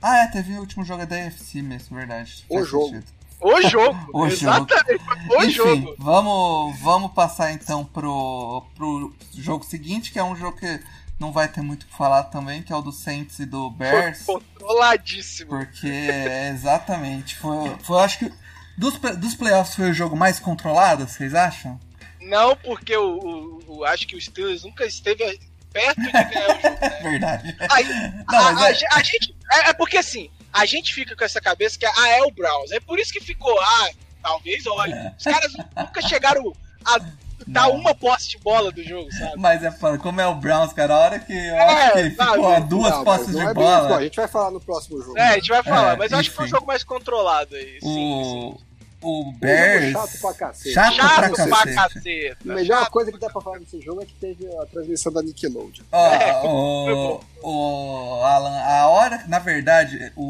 Ah, é, teve o último jogo da AFC mesmo, verdade. O Faz jogo. sentido. O jogo. *laughs* O exatamente. O Enfim, jogo. vamos vamos passar então pro pro jogo seguinte, que é um jogo que não vai ter muito o que falar também, que é o do Saints e do Bears. Foi controladíssimo. Porque é exatamente, foi, foi acho que dos, dos playoffs foi o jogo mais controlado, vocês acham? Não, porque o, o- o- acho que o Steelers nunca esteve perto de ganhar o jogo. É *laughs* verdade. Aí, Não, a, a é- a gente. É, é porque assim, a gente fica com essa cabeça que ah, é o Browns. É por isso que ficou, ah, talvez, olha. Os caras nunca chegaram a Não. uma posse de bola do jogo, sabe? Mas é foda, como é o Browns, cara, a hora que eu acho que sabe? ficou duas Não, posses de é isso, bola, A gente vai falar no próximo jogo. É, a gente vai falar, É, mas eu acho que foi um jogo mais controlado aí. Sim, sim. o, o Um jogo Bears... chato pra cacete. Chato Chato pra pra cacete. A melhor chato. coisa que dá pra falar nesse jogo é que teve a transmissão da Nickelodeon. Ó, É, o, o Alan, a hora, na verdade, o,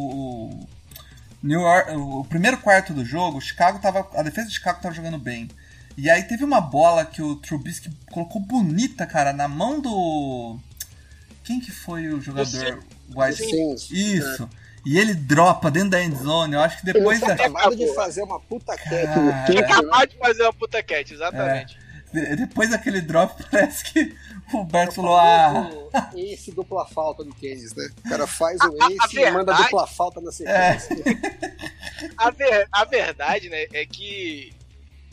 o New York, o primeiro quarto do jogo, o Chicago tava, a defesa de Chicago tava jogando bem. E aí teve uma bola que o Trubisky colocou bonita, cara, na mão do. Quem que foi o jogador? Sim. Isso. E ele dropa dentro da endzone. Eu acho que depois. Ele da- tinha acabado de fazer uma puta cat peito, né? Acabou de fazer uma puta cat, exatamente. de- Depois daquele drop, *laughs* parece que o Berto O falou: Ah, Ace dupla falta no tênis, né? O cara faz o A- a ace e manda dupla falta na sequência. *laughs* A, ver- a verdade, né, é que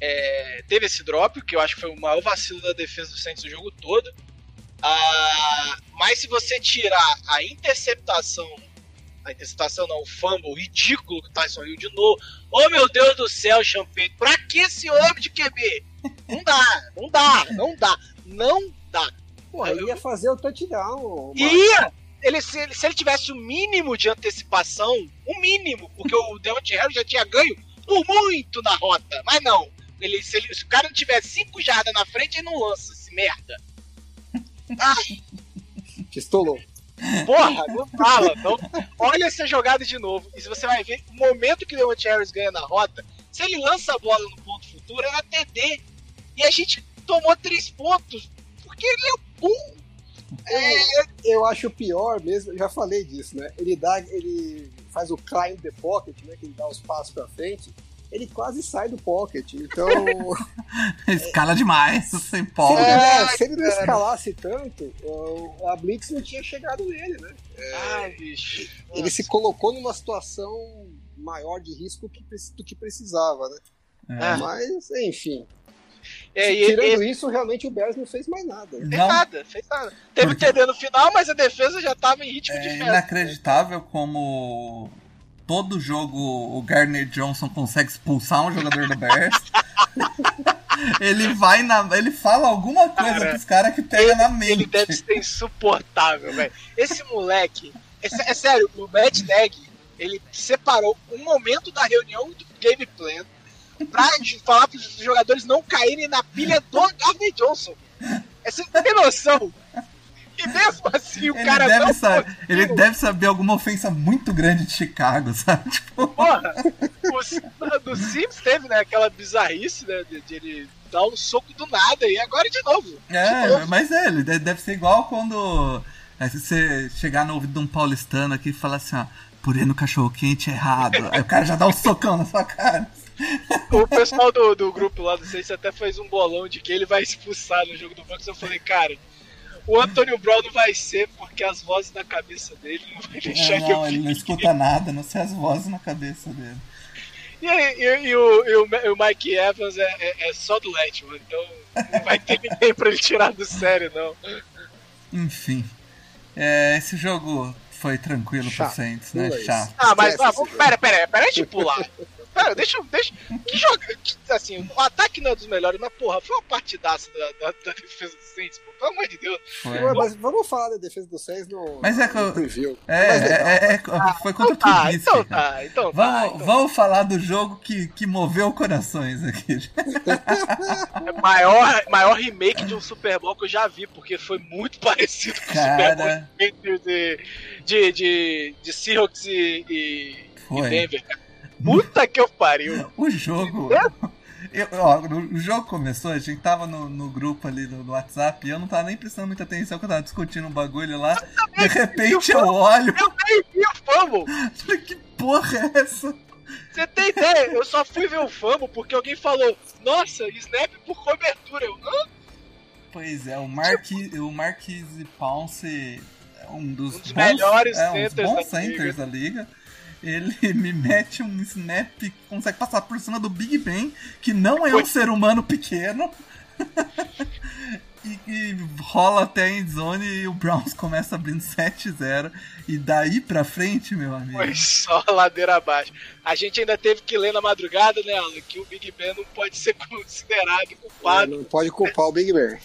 é, teve esse drop, que eu acho que foi o maior vacilo da defesa do Saints o jogo todo. Ah, mas se você tirar a interceptação, a interceptação não, o fumble ridículo que o Tyson Hill de novo. Oh meu Deus do céu, Champagne, pra que esse homem de QB? Não dá, não dá, não dá, não dá. Porra, ele ia fazer o touchdown. Ia! Ele, se, ele, se ele tivesse o mínimo de antecipação, o mínimo, porque o Devontae Harris já tinha ganho por muito na rota, mas não. Ele, se, ele- se o cara não tivesse 5 jardas na frente, ele não lança esse merda. Pistolou. Porra, não fala. Não. Olha essa jogada de novo. E se você vai ver, o momento que o Devontae Harris ganha na rota, se ele lança a bola no ponto futuro, era TD. E a gente tomou 3 pontos, porque ele é bom. É, Eu acho pior mesmo, eu já falei disso, né? Ele dá, ele faz o climb the pocket, né? Que ele dá os passos pra frente. Ele quase sai do pocket. Então, *laughs* escala demais, sem se ele, polo. É, se ele não escalasse tanto, o- a Blitz não tinha chegado nele, né? Ai, bicho. Ele se colocou numa situação maior de risco do que precisava, né? É. Mas, enfim. É, e, Tirando e, isso, realmente o Bears não fez mais nada. fez Não, nada, fez nada. Teve Porque- TD no final, mas a defesa já tava em ritmo de é festa. inacreditável como todo jogo o Gardner Johnson consegue expulsar um jogador do Bears. *laughs* ele vai na. Ele fala alguma coisa Cara, pros caras que pega na mente. Ele deve ser insuportável, velho. Esse moleque, é, é sério, o Matt Nagy, ele separou um momento da reunião do game plan pra falar pros jogadores não caírem na pilha do Gardner Johnson. É, Você tem noção? E mesmo assim o Ele cara deve, não sa- conseguiu. ele deve saber alguma ofensa muito grande de Chicago, *laughs* sabe? Tipo, Porra, o, do Sims teve, né, aquela bizarrice, né, de, de ele dar um soco do nada e agora de novo. é, mas é, ele de- deve ser igual quando é, se você chegar no ouvido de um paulistano aqui e falar assim, ó, purê no cachorro quente é errado. Aí o cara já dá um socão na sua cara. O pessoal do, do grupo lá, não sei se até fez um bolão de que ele vai expulsar no jogo do Bucks. Eu falei, cara, o Antônio Brown não vai ser porque as vozes na cabeça dele não vai deixar É, que eu não, ele não fique. escuta nada, não sei as vozes na cabeça dele. E, aí, e- e o, e o Mike Evans é, é- é só do Letman, então não vai ter ninguém pra ele tirar do sério, não. Enfim. É, esse jogo foi tranquilo pro Chato. Saints, né? Chato. Ah, mas ah, vamos- pera, pera, pera, deixa eu pular. Pera, deixa, eu- deixa. Que que- assim, o ataque não é dos melhores, mas porra, foi uma partidaça da, da, da defesa do Saints, pô, pelo amor de Deus. Foi. Ué, Mas vamos falar da defesa do Saints no, Mas é que no preview. É, é, é, é, foi contra o Então tá, então cara. tá, então tá. Vamos, então vamos falar do jogo que, que moveu corações aqui. *laughs* É maior, maior remake de um Super Bowl que eu já vi, porque foi muito *laughs* parecido com o Super Bowl Cara. de, de, de, de Seahawks e, e, e. Denver. Puta que eu pariu. *laughs* O jogo. Eu, ó, o jogo começou, a gente tava no, no grupo ali do, do WhatsApp e eu não tava nem prestando muita atenção que eu tava discutindo um bagulho lá. De repente eu olho Eu nem vi o falei, que porra é essa? Você tem ideia? Eu só fui ver o fumble porque alguém falou, nossa, snap por cobertura. Eu, Hã? Pois é, o, Marqui, o Marquise Pounce é um dos, Um dos bons, melhores é, centers da centers da liga. Ele *laughs* me mete um snap que consegue passar por cima do Big Ben, que não é um ser humano pequeno. *laughs* e, e rola até a endzone e o Browns começa abrindo 7-0. E daí pra frente, meu amigo. Foi só ladeira abaixo. A gente ainda teve que ler na madrugada, né, Alan, que o Big Ben não pode ser *laughs* considerado culpado. Não pode culpar o Big Ben.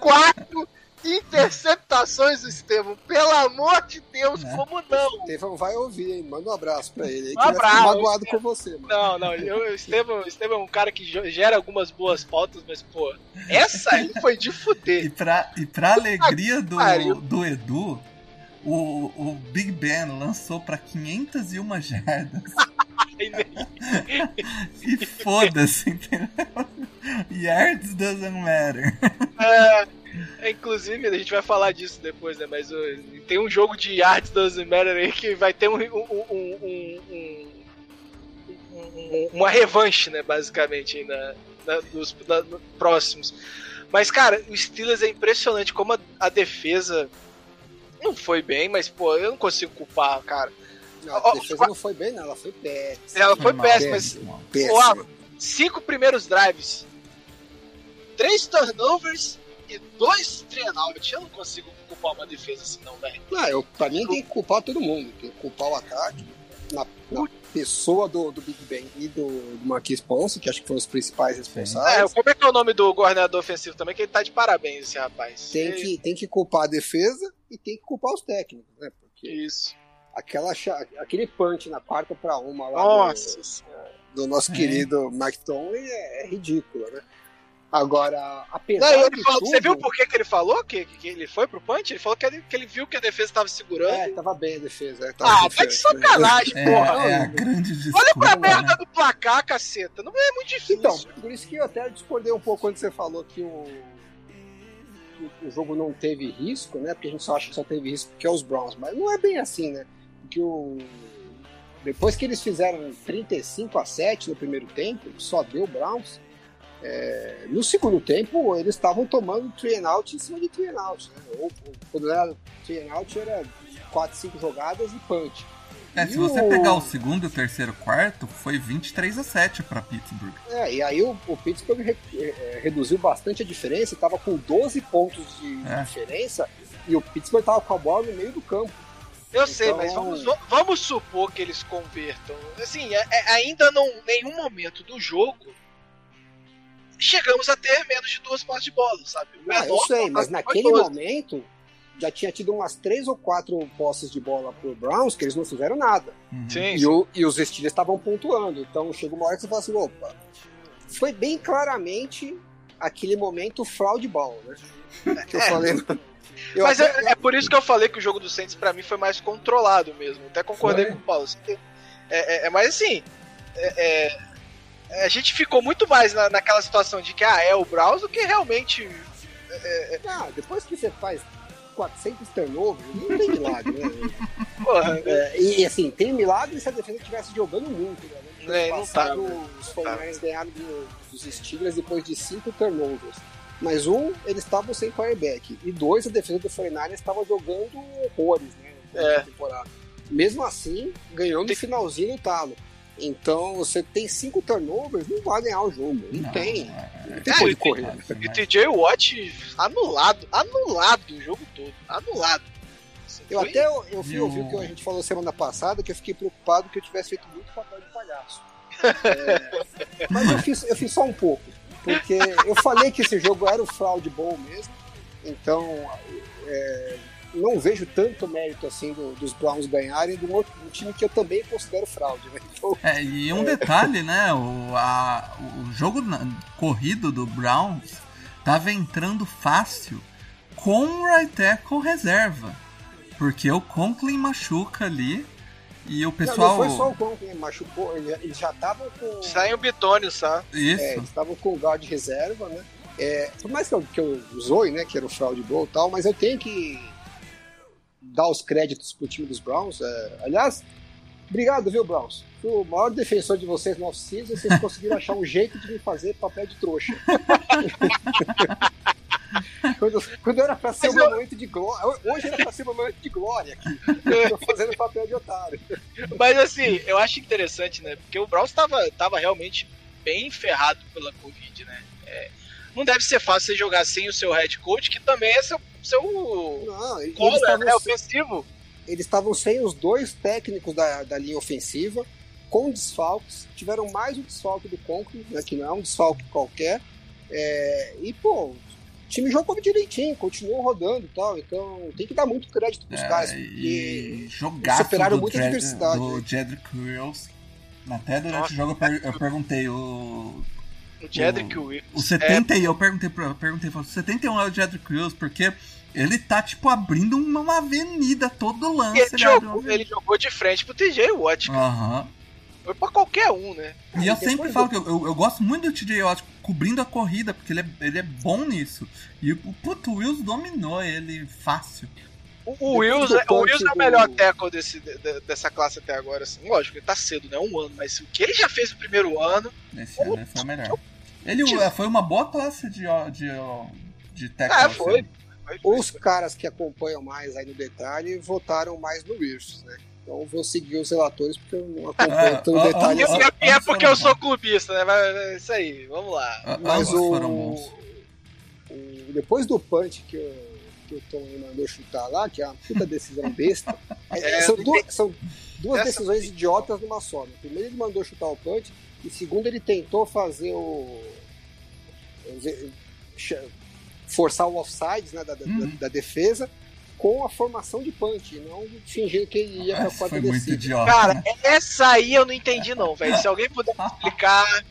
Quatro interceptações do Estevam. Pelo amor de Deus, Né? como não? Stefan vai ouvir, hein? Manda um abraço pra ele. aí, Um abraço. magoado com você, mano. Não, não, eu, o Estevam, Estevam é um cara que gera algumas boas pautas, mas, pô, essa aí foi de E fuder. pra, e pra alegria do, do Edu, o, o Big Ben lançou pra 501 jardas. E foda-se, entendeu? Yards doesn't matter. É, inclusive, a gente vai falar disso depois, né? Mas uh, tem um jogo de Yards doesn't matter aí que vai ter um, um, um, uma revanche, né? Basicamente, na, na, nos, na, nos próximos. Mas, cara, o Steelers é impressionante como a, a, defesa não foi bem, mas, pô, eu não consigo culpar, cara. Não, a defesa não foi bem, não, ela foi péssima. Ela foi péssima, mas. Péssima. cinco primeiros drives, três turnovers e dois treináuts. Eu não consigo culpar uma defesa assim, não, velho. Não, eu, pra mim tem que culpar todo mundo. Tem que culpar o ataque. Na, na pessoa do, do Big Ben e do, do Marquis Ponce, que acho que foram os principais responsáveis. É, como é que é o nome do coordenador ofensivo também? Que ele tá de parabéns, esse rapaz. Tem, que, tem que culpar a defesa e tem que culpar os técnicos, né? Porque Isso. Aquela, aquele punch na quarta para uma lá Nossa. Do, do nosso é. querido Mike Tomlin é, é ridículo, né? Agora, apesar não, de falou, tudo... Você viu por que, que ele falou que, que ele foi pro punch? Ele falou que ele, que ele viu que a defesa estava segurando. É, tava bem a defesa. É, ah, tá de sacanagem, é, porra. É a grande Olha pra merda do placar, caceta. Não é muito difícil. Então, por isso que eu até discordei um pouco quando você falou que o, que o jogo não teve risco, né? Porque a gente só acha que só teve risco porque é os Browns. Mas não é bem assim, né? Porque o... Depois que eles fizeram 35 a 7 no primeiro tempo, só deu Browns é, no segundo tempo, eles estavam tomando three and out em cima de three and out. Né? Ou, ou, quando era three and out, era 4, 5 jogadas e punch. É, se você o... pegar o segundo e o terceiro quarto, foi 23 a 7 para Pittsburgh. É, e aí o, o Pittsburgh re, é, reduziu bastante a diferença, estava com 12 pontos de é. diferença, e o Pittsburgh estava com a bola no meio do campo. Eu então... sei, mas vamos, vamos supor que eles convertam. Assim, é, é, ainda não, nenhum momento do jogo chegamos a ter menos de duas postes de bola, sabe? Ah, eu sei, mas naquele momento já tinha tido umas três ou quatro posses de bola pro Browns que eles não fizeram nada. Uhum. Sim, e, o, e os Steelers estavam pontuando. Então chega uma hora que você fala assim, opa, foi bem claramente aquele momento fraud ball, né? *laughs* Que eu é. falei. *laughs* Eu Mas até... é, é, por isso que eu falei que o jogo do Saints para mim foi mais controlado mesmo. Até concordei foi. com o Paulo. É, é, é, mas assim, é, é a gente ficou muito mais na, naquela situação de que ah, é o Browns do que realmente. É, é... Ah, depois que você faz 400 turnovers, não tem milagre, né? *laughs* Porra, é, e assim, tem milagre se a defesa estivesse jogando muito, né? No é, passado, tá, os Fortnite tá. ganharam dos Steelers depois de 5 turnovers. Mas um, eles estavam sem quarterback. E dois, a defesa do 49 estava jogando horrores, né? É. Temporada. Mesmo assim, ganhou no finalzinho no talo. Então, você tem cinco turnovers, não vai ganhar o jogo. Não, não tem. É, não tem é, correr. E o TJ Watt anulado, anulado o jogo todo. Anulado. Assim, eu foi... até eu, eu vi, ouvi o que a gente falou semana passada, que eu fiquei preocupado que eu tivesse feito muito papel de palhaço. é, mas eu fiz, eu fiz só um pouco. Porque eu falei que esse jogo era o fraud ball mesmo. Então, é, não vejo tanto mérito assim do, dos Browns ganharem de um, outro, um time que eu também considero fraude. Né? Então, é, e um é... detalhe, né? O, a, o jogo corrido do Browns tava entrando fácil com o right tackle reserva. Porque o Conklin machuca ali e o pessoal. Não, não foi só o Conklin, machucou. Eles já estavam com. Sai o Bitônio, sabe? Isso. É, eles estavam com o guard reserva, né? É, por mais que eu, que eu zoe, né, que era o fraud ball e tal, mas eu tenho que dar os créditos pro time dos Browns. É, aliás, obrigado, viu, Browns? Fui o maior defensor de vocês no off-season vocês *laughs* conseguiram achar um jeito de me fazer papel de trouxa. *laughs* quando, quando era pra ser um eu... momento de glória. Hoje era pra ser um momento de glória aqui. Eu *laughs* tô fazendo papel de otário. Mas assim, eu acho interessante, né? Porque o Browns tava, tava realmente bem ferrado pela Covid, né? É, não deve ser fácil você jogar sem o seu head coach, que também é seu seu não, cola, né, ofensivo. Eles estavam sem os dois técnicos da, da linha ofensiva, com desfalques. Tiveram mais um desfalque do Conklin, né, que não é um desfalque qualquer. É, e, pô, o time jogou direitinho, continuou rodando e tal. Então tem que dar muito crédito pros é, caras. E superaram muita Jed, diversidade. Do Jedrick Wills. Até durante Nossa, o jogo eu, eu perguntei o o Jedrick Wills. O 70 é... eu perguntei, eu perguntei, o 71 é o Jedrick Wills, porque ele tá, tipo, abrindo uma avenida todo lance. Ele, jogou, ele jogou de frente pro TJ Watt. Aham. Foi pra qualquer um, né? E eu sempre falo que eu, eu, eu, gosto muito do TJ Watt cobrindo a corrida, porque ele é, ele é bom nisso. E o puto Wills dominou ele fácil. O, o Wills, é, o Wills é o melhor tackle desse, de, dessa classe até agora, assim. Lógico, ele tá cedo, né? Um ano, mas o que ele já fez no primeiro ano. Esse ano foi o melhor. Ele foi uma boa classe de, de, de tackle. É, foi. Assim. Os caras que acompanham mais aí no detalhe votaram mais no Wills, né? Então vou seguir os relatores porque eu não acompanho ah, todo detalhe. assim. é, é porque eu sou clubista, né? Mas, é isso aí, vamos lá. Mas o, o, depois do punch que o, que o Tom mandou chutar lá, que é uma puta decisão besta, *laughs* é, são, duas, são duas decisões idiotas numa só. Né? Primeiro ele mandou chutar o punch e segundo ele tentou fazer o forçar o offside né, da, uhum. da, da, defesa com a formação de punch, não fingir que ele ia pra quarta descida. Cara, né? essa aí eu não entendi não, velho. Se alguém puder explicar...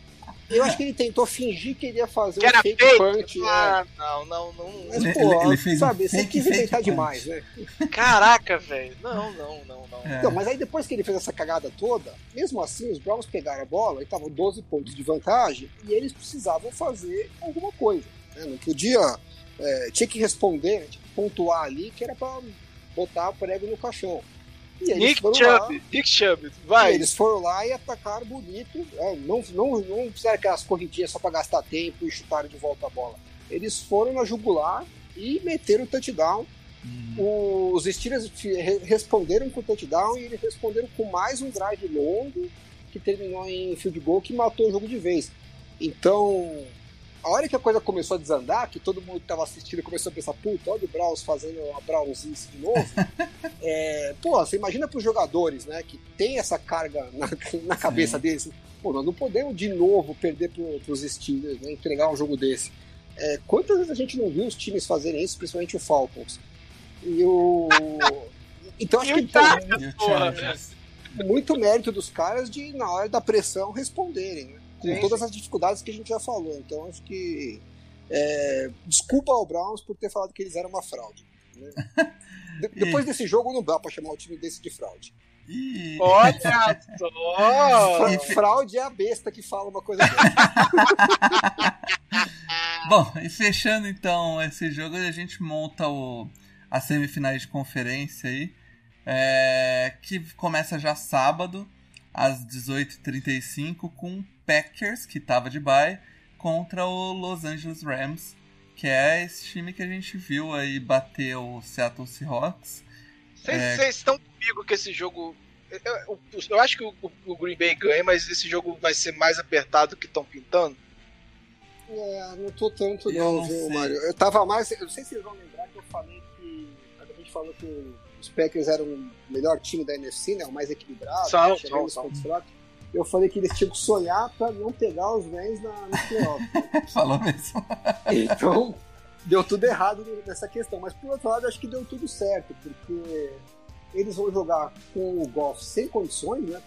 Eu acho que ele tentou fingir que ele ia fazer que um fake fake punch. Ah, é. não, não, não. Mas, ele, pô, ele fez sabe, um você quis inventar demais, né? Caraca, velho. Não, não, não, não. É. Então, mas aí depois que ele fez essa cagada toda, mesmo assim, os Browns pegaram a bola e estavam 12 pontos de vantagem e eles precisavam fazer alguma coisa. Né? Não podia é, tinha que responder, tinha que pontuar ali, que era para botar o prego no caixão. E eles Nick foram Chubb, lá, Nick Chubb, vai. Eles foram lá e atacaram bonito. É, não, não, não fizeram aquelas corridinhas só para gastar tempo e chutaram de volta a bola. Eles foram na jugular e meteram o touchdown. Hum. Os Steelers responderam com o touchdown e eles responderam com mais um drive longo que terminou em field goal que matou o jogo de vez. Então, a hora que a coisa começou a desandar, que todo mundo que tava assistindo começou a pensar, puta, olha o Browns fazendo a Brownsice de novo. *laughs* é, pô, você imagina pros jogadores, né, que tem essa carga na, na cabeça Sim. deles. Pô, nós não podemos de novo perder pro, pros Steelers, né, entregar um jogo desse. É, quantas vezes a gente não viu os times fazerem isso, principalmente o Falcons? E o. *laughs* Então acho que tá, muito mérito dos caras de, na hora da pressão, responderem, né? Com sim, todas as dificuldades que a gente já falou. Então acho que é, desculpa ao Browns por ter falado que eles eram uma fraude. Né? *laughs* De, depois desse jogo não dá para chamar o time desse de fraude. Olha só! Fraude é a besta que fala uma coisa dessa. *laughs* Bom, e fechando então esse jogo, a gente monta o, as semifinais de conferência aí, é, que começa já sábado, às 18h35, com Packers, que estava de bye, contra o Los Angeles Rams, que é esse time que a gente viu aí bater o Seattle Seahawks. Vocês é... estão comigo que esse jogo. Eu, eu, eu acho que o, o, Green Bay ganha, mas esse jogo vai ser mais apertado que estão pintando. É, não tô tanto eu não, viu, Mário? Eu tava mais. Eu não sei se vocês vão lembrar que eu falei que. A gente falou que os Packers eram o melhor time da NFC, né? O mais equilibrado, são, são, são eu falei que eles tinham que sonhar para não pegar os Rams na, no playoff. *laughs* Falou mesmo. Então, deu tudo errado nessa questão. Mas, por outro lado, acho que deu tudo certo, porque eles vão jogar com o Golf sem condições, né?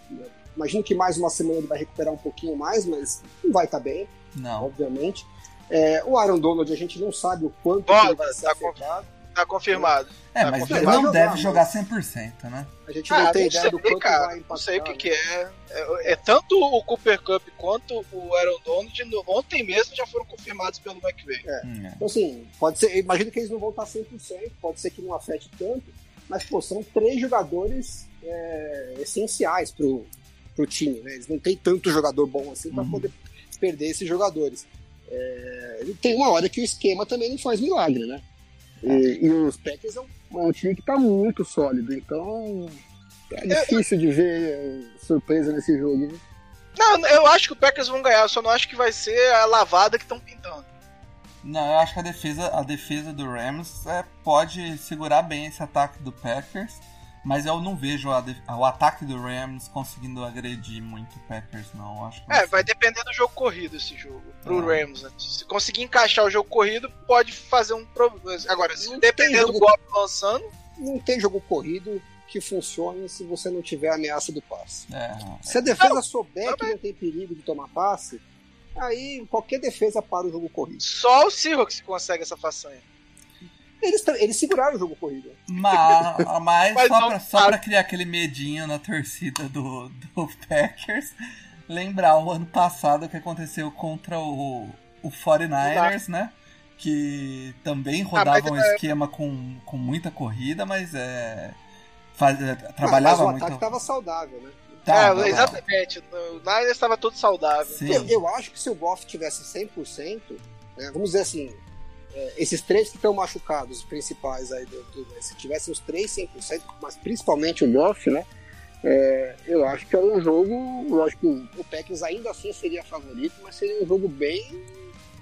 Imagino que mais uma semana ele vai recuperar um pouquinho mais, mas não vai estar tá bem, não. obviamente. É, o Aaron Donald, a gente não sabe o quanto ele vai ser tá afetado. Tá confirmado. É, tá mas confirmado. ele não deve jogar 100%, né? A gente não ah, tem ideia do quanto cara, vai impactar. Não sei o que, que é. é. é. tanto o Cooper Cup quanto o Aaron Donald, ontem mesmo já foram confirmados pelo McVay. É. Hum, é. Então, assim, pode ser. Imagino que eles não vão estar 100%, pode ser que não afete tanto, mas, pô, são três jogadores é, essenciais pro, pro time, né? Eles não têm tanto jogador bom assim para uhum. poder perder esses jogadores. É, tem uma hora que o esquema também não faz milagre, né? E, e os Packers é um, é um, time que está muito sólido, então é difícil de ver surpresa nesse jogo. Né? Não, eu acho que o Packers vão ganhar, só não acho que vai ser a lavada que estão pintando. Não, eu acho que a defesa, a defesa do Rams é, pode segurar bem esse ataque do Packers. Mas eu não vejo a, o ataque do Rams conseguindo agredir muito o Packers, não. Acho é, vai depender do jogo corrido esse jogo. Pro ah. Rams, né? Se conseguir encaixar o jogo corrido, pode fazer um problema. Agora, se não depender do golpe lançando. Não tem jogo corrido que funcione se você não tiver a ameaça do passe. É. Se a defesa não, souber não, que não tem perigo de tomar passe, aí qualquer defesa para o jogo corrido. Só o Seahawks consegue essa façanha. Eles, eles seguraram o jogo corrido. Mas, mas, Mas só, não pra, só pra criar aquele medinho na torcida do, do Packers, lembrar o ano passado que aconteceu contra o, o 49ers, né? Que também rodava um mas, é- esquema com, com muita corrida, mas é. Faz, é, Mas, trabalhava o muito. ataque tava saudável, né? Tava, é, exatamente. O Niners estava todo saudável. Sim. Eu, eu acho que se o Goff tivesse 100%, né, vamos dizer assim, esses três que estão machucados, os principais aí do, do né, se tivessem os três 100%, mas principalmente o Goff, né? é, eu acho que era um jogo, lógico que o Packers ainda assim seria favorito, mas seria um jogo bem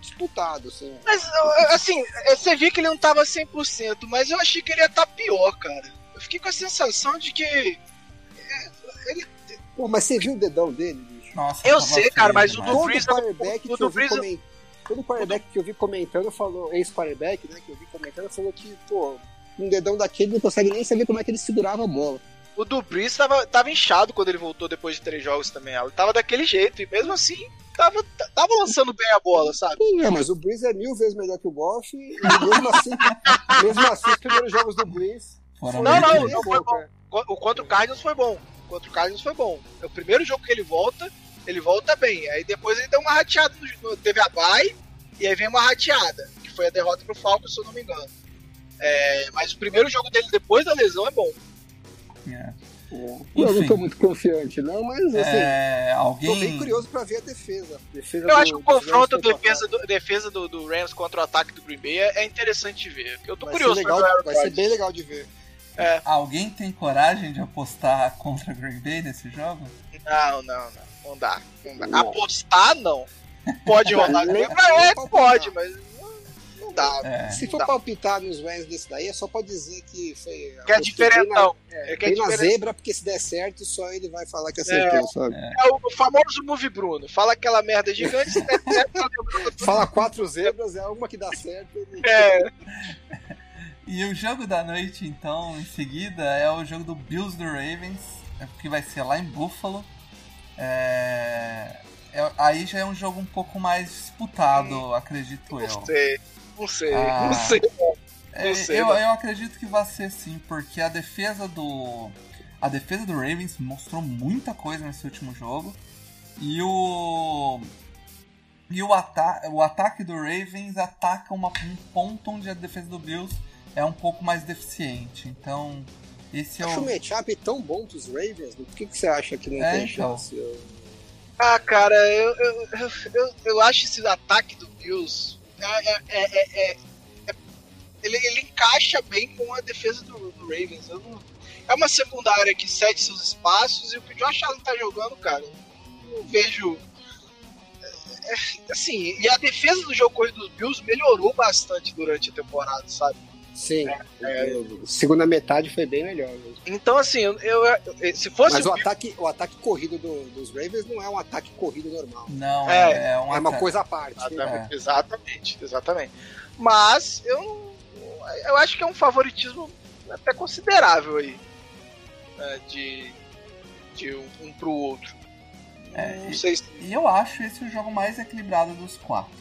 disputado, assim. Mas, assim, você viu que ele não tava 100%, mas eu achei que ele ia estar pior, cara. Eu fiquei com a sensação de que. é, Ele, Pô, mas você viu o dedão dele, bicho? Nossa, Eu sei, cara, mas o do Breeze- quarterback o do comentando, todo quarterback que eu vi comentando falou, ex-quarterback, né, que eu vi comentando, falou que, pô, um dedão daquele não consegue nem saber como é que ele segurava a bola. o do Breeze tava, tava inchado quando ele voltou depois de três jogos também. Ele tava daquele jeito, e mesmo assim, tava, tava lançando bem a bola, sabe? Sim, é, mas o Breeze é mil vezes melhor que o Goff, e mesmo assim, *laughs* mesmo assim, os primeiros jogos do Breeze Não, não, felizes. não foi bom. O contra o Cardinals foi bom. O contra o Cardinals foi bom. É o primeiro jogo que ele volta, ele volta bem. Aí depois ele deu uma rateada, no, no- teve a bye, e aí vem uma rateada, que foi a derrota pro Falcons, se eu não me engano. É, mas o primeiro jogo dele depois da lesão é bom. É. Eu não tô muito confiante, não, mas assim, É, tô bem alguém. curioso pra ver a defesa. defesa Eu do- acho que o confronto Rams contra o defesa do, defesa do, do Rams contra o ataque do Green Bay é, é interessante de ver. Eu tô Vai ser, curioso pra legal, ver o vai ser bem legal de ver. Alguém tem coragem de apostar contra Green Bay nesse jogo? Não, não, não. Não dá. Não dá. Não. Apostar, não. Pode rolar. *laughs* Nem- É, pode, mas não, não dá. É. Se for palpitar nos Rams desse daí, é só pra dizer que foi. Que é diferentão. bem na- É que é na diferente. zebra, porque se der certo, só ele vai falar que acertou, sabe? É o famoso Move Bruno. Fala aquela merda gigante, se der certo, jogando. *laughs* Fala quatro zebras, é uma que dá certo. ele- É, E o jogo da noite, então, em seguida, é o jogo do Bills do Ravens, é, que vai ser lá em Buffalo. É, é- aí já é um jogo um pouco mais disputado, acredito eu. não sei. Não sei, Ah. não sei. É, Não sei, eu, não. eu acredito que vai ser sim, porque a defesa do. A defesa do Ravens mostrou muita coisa nesse último jogo. E o. E o, ata o ataque do Ravens ataca uma, um ponto onde a defesa do Bills é um pouco mais deficiente. Então, esse é Acho o o. matchup tão bom pros Ravens, né? por que, que você acha que não É, tem então. chance? Ah, cara, eu, eu, eu, eu, acho esse ataque do Bills. é- é- é- é- é- é- ele, ele encaixa bem com a defesa do, do Ravens. Eu não- é uma secundária que cede seus espaços e o que o Josh Allen tá jogando, cara. eu Não vejo. é, é, assim, e a defesa do jogo corrido dos Bills melhorou bastante durante a temporada, sabe? Sim, É. eu- segunda metade foi bem melhor. mesmo. Então, assim, eu, eu- se fosse Mas o ataque, o ataque corrido do- dos Ravens não é um ataque corrido normal. Não, É, é, é um É uma coisa à parte. Exatamente, exatamente, exatamente. Mas eu, eu acho que é um favoritismo até considerável aí. né, de, de um, um pro outro. É, Não sei se. E eu acho esse o jogo mais equilibrado dos quatro.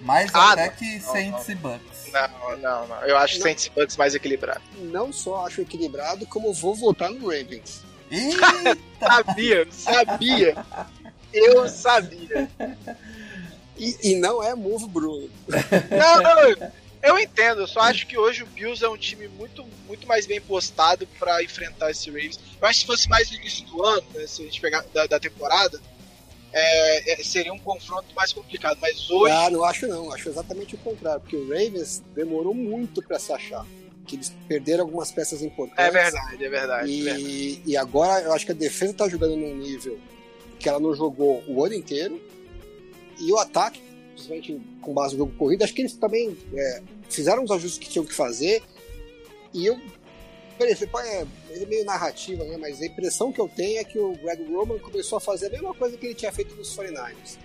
Mais Ah, até não. que Não, Saints e Bucks. Não, não, não. Eu acho Não. Saints e Bucks mais equilibrado. Não só acho equilibrado, como vou votar no Ravens. Eita! *laughs* Sabia, sabia. Eu sabia. E, e não é move Bruno. Não, não, eu entendo. Eu só acho que hoje o Bills é um time muito, muito mais bem postado pra enfrentar esse Ravens. Eu acho que se fosse mais no início do ano, né, se a gente pegar da, da temporada, é, é, seria um confronto mais complicado. Mas hoje. Ah, não acho não. Acho exatamente o contrário, porque o Ravens demorou muito pra se achar. Que eles perderam algumas peças importantes. É verdade, é verdade. é verdade. E, e agora eu acho que a defesa tá jogando num nível que ela não jogou o ano inteiro. E o ataque, principalmente com base no jogo corrido, acho que eles também é, fizeram os ajustes que tinham que fazer. E eu. Pode- é, ele é meio narrativa, né? Mas a impressão que eu tenho é que o Greg Roman começou a fazer a mesma coisa que ele tinha feito nos 49ers.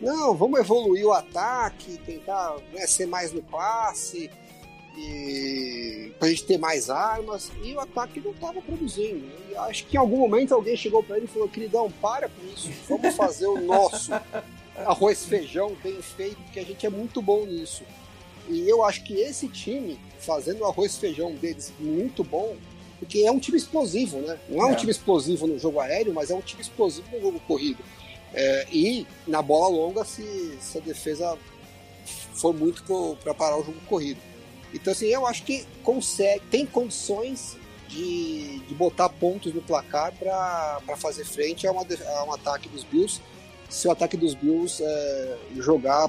Não, vamos evoluir o ataque, tentar né, ser mais no passe, e pra gente ter mais armas, e o ataque não estava produzindo. E acho que em algum momento alguém chegou para ele e falou: queridão, para com isso, vamos fazer o nosso *laughs* arroz feijão bem feito, porque a gente é muito bom nisso. E eu acho que esse time, fazendo o arroz e feijão deles muito bom, porque é um time explosivo, né? Não é, um É. time explosivo no jogo aéreo, mas é um time explosivo no jogo corrido. É, e na bola longa, se, se a defesa for muito para parar o jogo corrido. Então, assim, eu acho que consegue, tem condições de, de botar pontos no placar para fazer frente a, uma, a um ataque dos Bills, se o ataque dos Bills é, jogar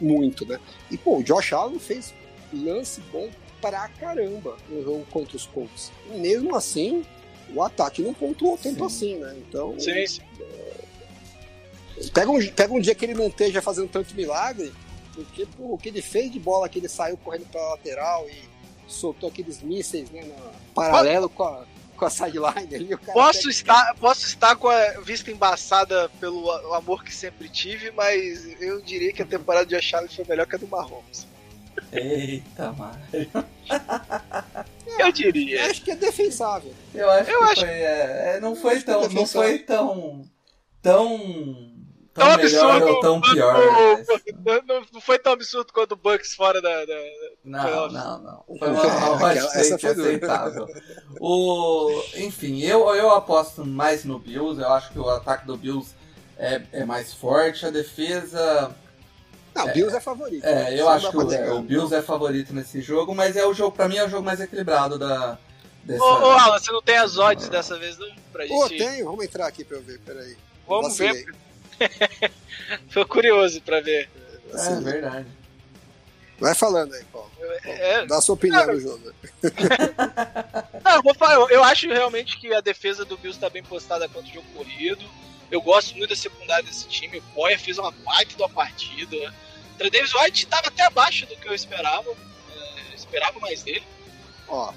muito, né? E, pô, o Josh Allen fez lance bom pra caramba no jogo contra os Colts. E mesmo assim, o ataque não pontuou tanto assim, né? Então, Sim, sim. pega um, pega um dia que ele não esteja fazendo tanto milagre, porque pô, o que ele fez de bola, que ele saiu correndo pra lateral e soltou aqueles mísseis né, no paralelo com a, com a sideline ali. O cara Posso estar, posso estar com a vista embaçada pelo amor que sempre tive, mas eu diria que a temporada de Allen foi melhor que a do Mahomes. Eita, mano. Eu Eu diria. acho que é defensável. Eu acho Eu que acho- foi. é, é, não eu foi acho que é tão. Não foi tão. Tão. Tão Tão melhor absurdo ou tão pior. o- mas- Não, não- não foi tão absurdo quanto o Bucks fora da. da- Não, não, não. Foi uma, uma *laughs* dura. aceitável. O, enfim, eu, eu aposto mais no Bills. Eu acho que o ataque do Bills é, é mais forte. A defesa. Não, o Bills é favorito. É, Isso eu não acho que o, o Bills é favorito nesse jogo, mas é o jogo, pra mim, é o jogo mais equilibrado da. Dessa... Ô, ô, Alan, você não tem as odds dessa vez, não? Pra Pô, gente. tenho, vamos entrar aqui pra eu ver, peraí. Vamos Vacilei. ver. *laughs* Tô curioso pra ver. É Vacilei. verdade. Vai falando aí, Paulo. É, Dá a sua opinião Cara, no jogo. *laughs* Não, eu vou falar, eu, acho realmente que a defesa do Bills tá bem postada contra o jogo corrido. Eu gosto muito da secundária desse time. O Poyer fez uma baita uma partida. O Trey Davis White tava até abaixo do que eu esperava. É, eu esperava mais dele. Ó,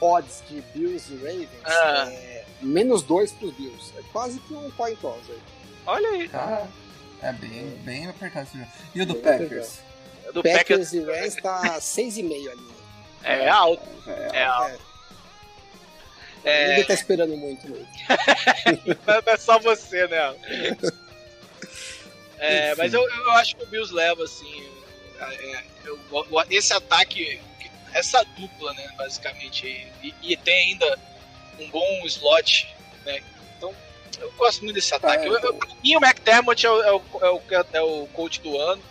odds de Bills e Ravens Ah. é menos dois pros Bills. É quase que um coin toss aí. Olha aí. Cara, é bem, bem apertado esse jogo. E o do Bem Packers? Do Packers Packers, e Rams tá 6,5 ali. é alto. É, É alto. É, Ninguém tá esperando muito, *laughs* não. não é só você, né? É, mas eu, eu acho que o Bills leva, assim. é, eu- o- esse ataque, essa dupla, né, basicamente. E, e tem ainda um bom slot, né? Então, eu gosto muito desse ataque. é. Eu, eu, pra mim, o McDermott é o, é, o, é, o, é o coach do ano.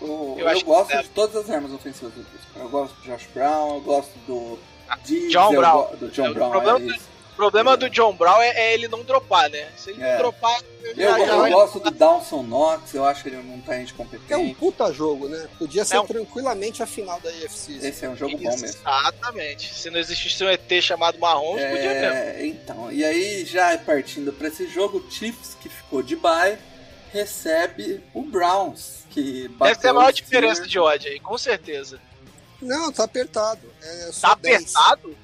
O- Eu eu gosto é. de todas as armas ofensivas do. Eu gosto do Josh Brown, eu gosto do Diggs, John Brown. do John É, o Brown, problema é. O problema do John Brown é, é ele não dropar, né? Se ele É. não dropar, ele Eu, já- já eu vai- gosto do Dawson Knox, eu acho que ele não tá É um incompetente. puta jogo, né? Podia ser É um- tranquilamente a final da AFC. Esse é um jogo bom mesmo. Exatamente. Se não existisse um ET chamado Mahomes, podia mesmo. É, então, e aí já partindo pra esse jogo, o Chiefs, que ficou de bye, recebe o Browns, que bateu Essa é a maior diferença de ódio aí, com certeza. Não, tá apertado. É Tá 10. apertado?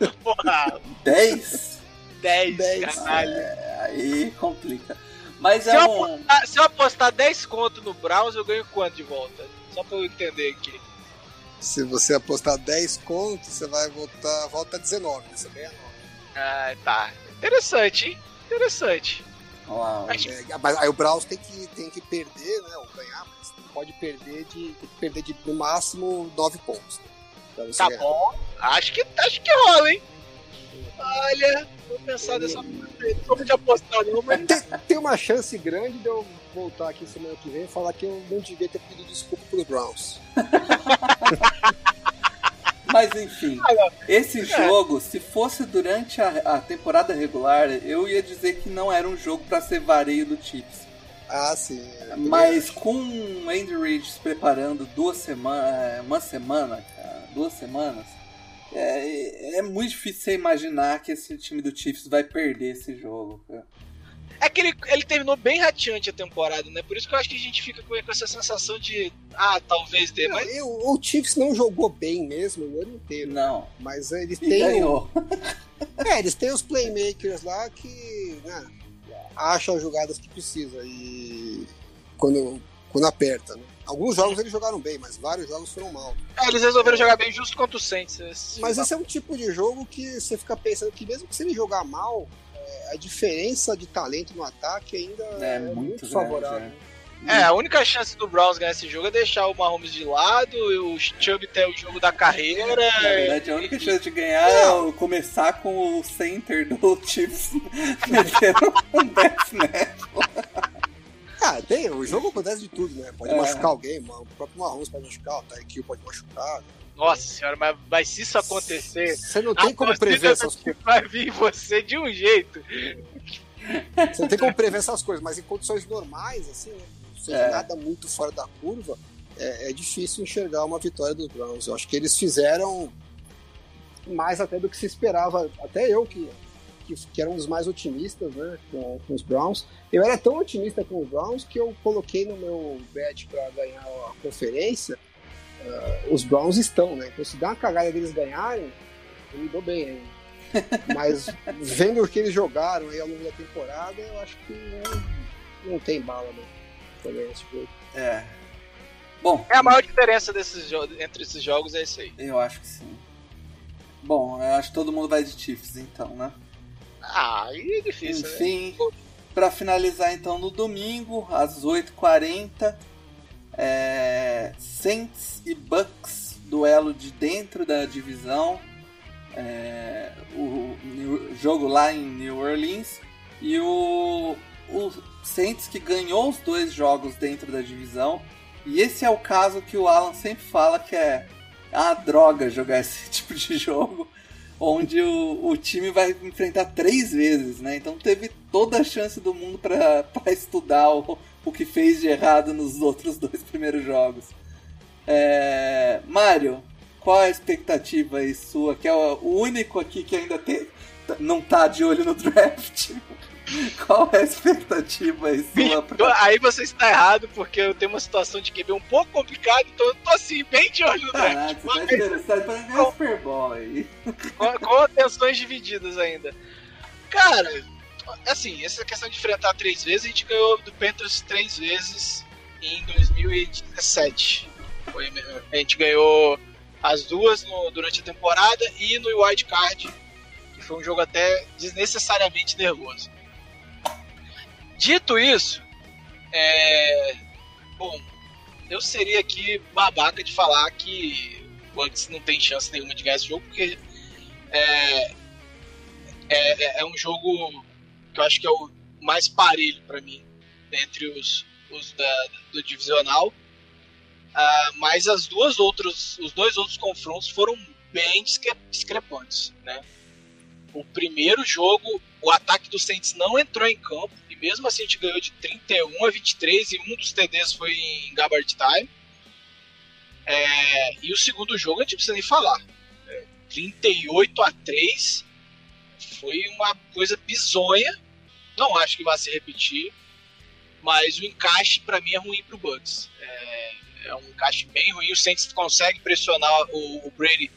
É *laughs* Porra, 10? 10, 10. caralho. É, aí complica. Mas Se é eu, um. apostar, se eu apostar 10 conto no Browns, eu ganho quanto de volta? Só pra eu entender aqui. Se você apostar 10 contos, você vai voltar, volta 19. Você ganha 9. Ah, tá. Interessante, hein? Interessante. Lá, Acho- É, mas aí o Browns tem que, tem que perder, né? Ou ganhar, mas pode perder de. Tem que perder de no máximo 9 pontos. Né, Tá ganhar. bom. Acho que, acho que rola, hein? Olha, vou pensar dessa forma. Não vou de apostar, não, mas. Tem, tem uma chance grande de eu voltar aqui semana que vem e falar que eu não devia ter pedido desculpa pros Browns. *laughs* Mas enfim, esse É. jogo, se fosse durante a, a temporada regular, eu ia dizer que não era um jogo pra ser vareio do Chiefs. Ah, sim. Mas com o Andy Reid se preparando duas semanas, uma semana, cara, duas semanas, é, é muito difícil você imaginar que esse time do Chiefs vai perder esse jogo. Cara. É que ele, ele terminou bem radiante a temporada, né? Por isso que eu acho que a gente fica com, com essa sensação de. Ah, talvez dê, Não, mas. eu- o Chiefs não jogou bem mesmo o ano inteiro. Não, Mas eles têm. o- ganhou. *laughs* É, eles têm os playmakers lá que né, acham as jogadas que precisa e quando, quando aperta. Né? Alguns jogos eles jogaram bem, mas vários jogos foram mal. É, eles resolveram jogar bem justo contra o Saints. esse- Mas esse é um tipo de jogo que você fica pensando que mesmo que se ele jogar mal, é, a diferença de talento no ataque ainda É é, muito muito, grande, favorável. é. É, a única chance do Browns ganhar esse jogo é deixar o Mahomes de lado, o Chubb ter o jogo da carreira. Na verdade, a única chance de ganhar é começar com o center do Chiefs *laughs* metendo um death snap. Ah, tem, o jogo acontece de tudo, né? Pode é. machucar alguém, mano. o próprio Mahomes pode machucar, o Tyreek pode machucar. Né? Nossa senhora, mas, mas se isso acontecer. Você não tem como prever essas coisas. Vai vir você de um jeito. Você não tem como prever essas coisas, mas em condições normais, assim, né? Seja é. nada muito fora da curva, é, é, difícil enxergar uma vitória dos Browns. Eu acho que eles fizeram mais até do que se esperava. Até eu, que, que, que era um dos mais otimistas né, com, com, os Browns. Eu era tão otimista com os Browns que eu coloquei no meu bet para ganhar a conferência. Uh, os Browns estão, né? Então, se dá uma cagada deles ganharem, eu me dou bem ainda. *laughs* Mas vendo o que eles jogaram aí ao longo da temporada, eu acho que não, não tem bala, né? Esse jogo. É. Bom. É a maior diferença desses entre esses jogos é isso aí. Eu acho que sim. Bom, eu acho que todo mundo vai de Chiefs então, né? Ah, aí é difícil. Né? Enfim, né? para finalizar então no domingo, às 8h40, é... Saints e Bucks, duelo de dentro da divisão. É... O, o jogo lá em New Orleans. E o, o Saints que ganhou os dois jogos dentro da divisão. E esse é o caso que o Alan sempre fala que é a droga jogar *laughs* esse tipo de jogo, onde o, o time vai enfrentar três vezes, né? Então teve toda a chance do mundo para *laughs* estudar o, o que fez de errado nos outros dois primeiros jogos. É... Mário, qual a expectativa aí sua? Que é o único aqui que ainda tem, não tá de olho no draft. *laughs* *laughs* Qual é a expectativa aí sua? Pra... Aí você está errado, porque eu tenho uma situação de QB um pouco complicada, então eu tô assim, bem de olho no draft. Caraca, você tá interessado pra ganhar Super Bowl aí. Com, com atenções divididas ainda. Cara, assim, essa questão de enfrentar três vezes, a gente ganhou do Panthers três vezes em 2017. Foi, a gente ganhou as duas no, durante a temporada e no Wild Card, que foi um jogo até desnecessariamente nervoso. Dito isso, é... bom, eu seria aqui babaca de falar que o Bucks não tem chance nenhuma de ganhar esse jogo, porque é, é, é, é um jogo que eu acho que é o mais parelho para mim entre os, os da, do divisional. Uh, mas as duas outras, os dois outros confrontos foram bem discrepantes, né? O primeiro jogo, o ataque do Saints não entrou em campo mesmo assim a gente ganhou de 31 a 23 e um dos TDs foi em Gabbard Time. É, e o segundo jogo a gente precisa nem falar. É, 38 a 3 foi uma coisa bizonha. Não acho que vai se repetir. Mas o encaixe para mim é ruim pro Bucks. É, é, um encaixe bem ruim. O Saints consegue pressionar o, o Brady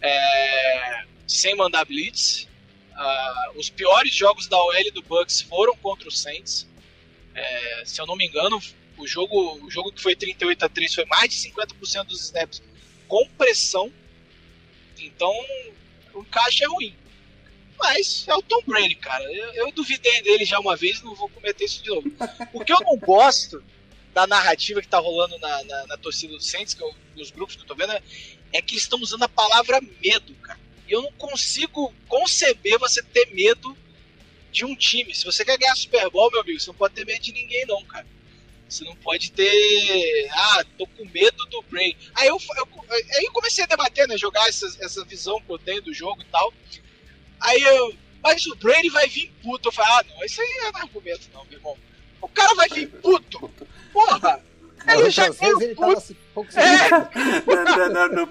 é, sem mandar blitz. Uh, os piores jogos da OL do Bucks foram contra o Saints. É, se eu não me engano, o jogo, o jogo que foi 38 a 3 foi mais de 50% dos snaps com pressão. Então, o encaixe é ruim. Mas é o Tom Brady, cara. Eu, eu duvidei dele já uma vez não vou cometer isso de novo. O que eu não gosto da narrativa que tá rolando na, na, na torcida do Saints, que eu, nos grupos que eu tô vendo, é, é que estão usando a palavra medo, cara. E eu não consigo conceber você ter medo de um time. Se você quer ganhar Super Bowl, meu amigo, você não pode ter medo de ninguém, não, cara. Você não pode ter. Ah, tô com medo do Bray. Aí eu, eu, aí eu comecei a debater, né? Jogar essa, essa visão que eu tenho do jogo e tal. Aí eu. Mas o Brady vai vir puto. Eu falei, ah, não, isso aí não é argumento, não, meu irmão. O cara vai vir puto. Porra! Ele já vezes ele tava assim, pouco é. *laughs* no, no,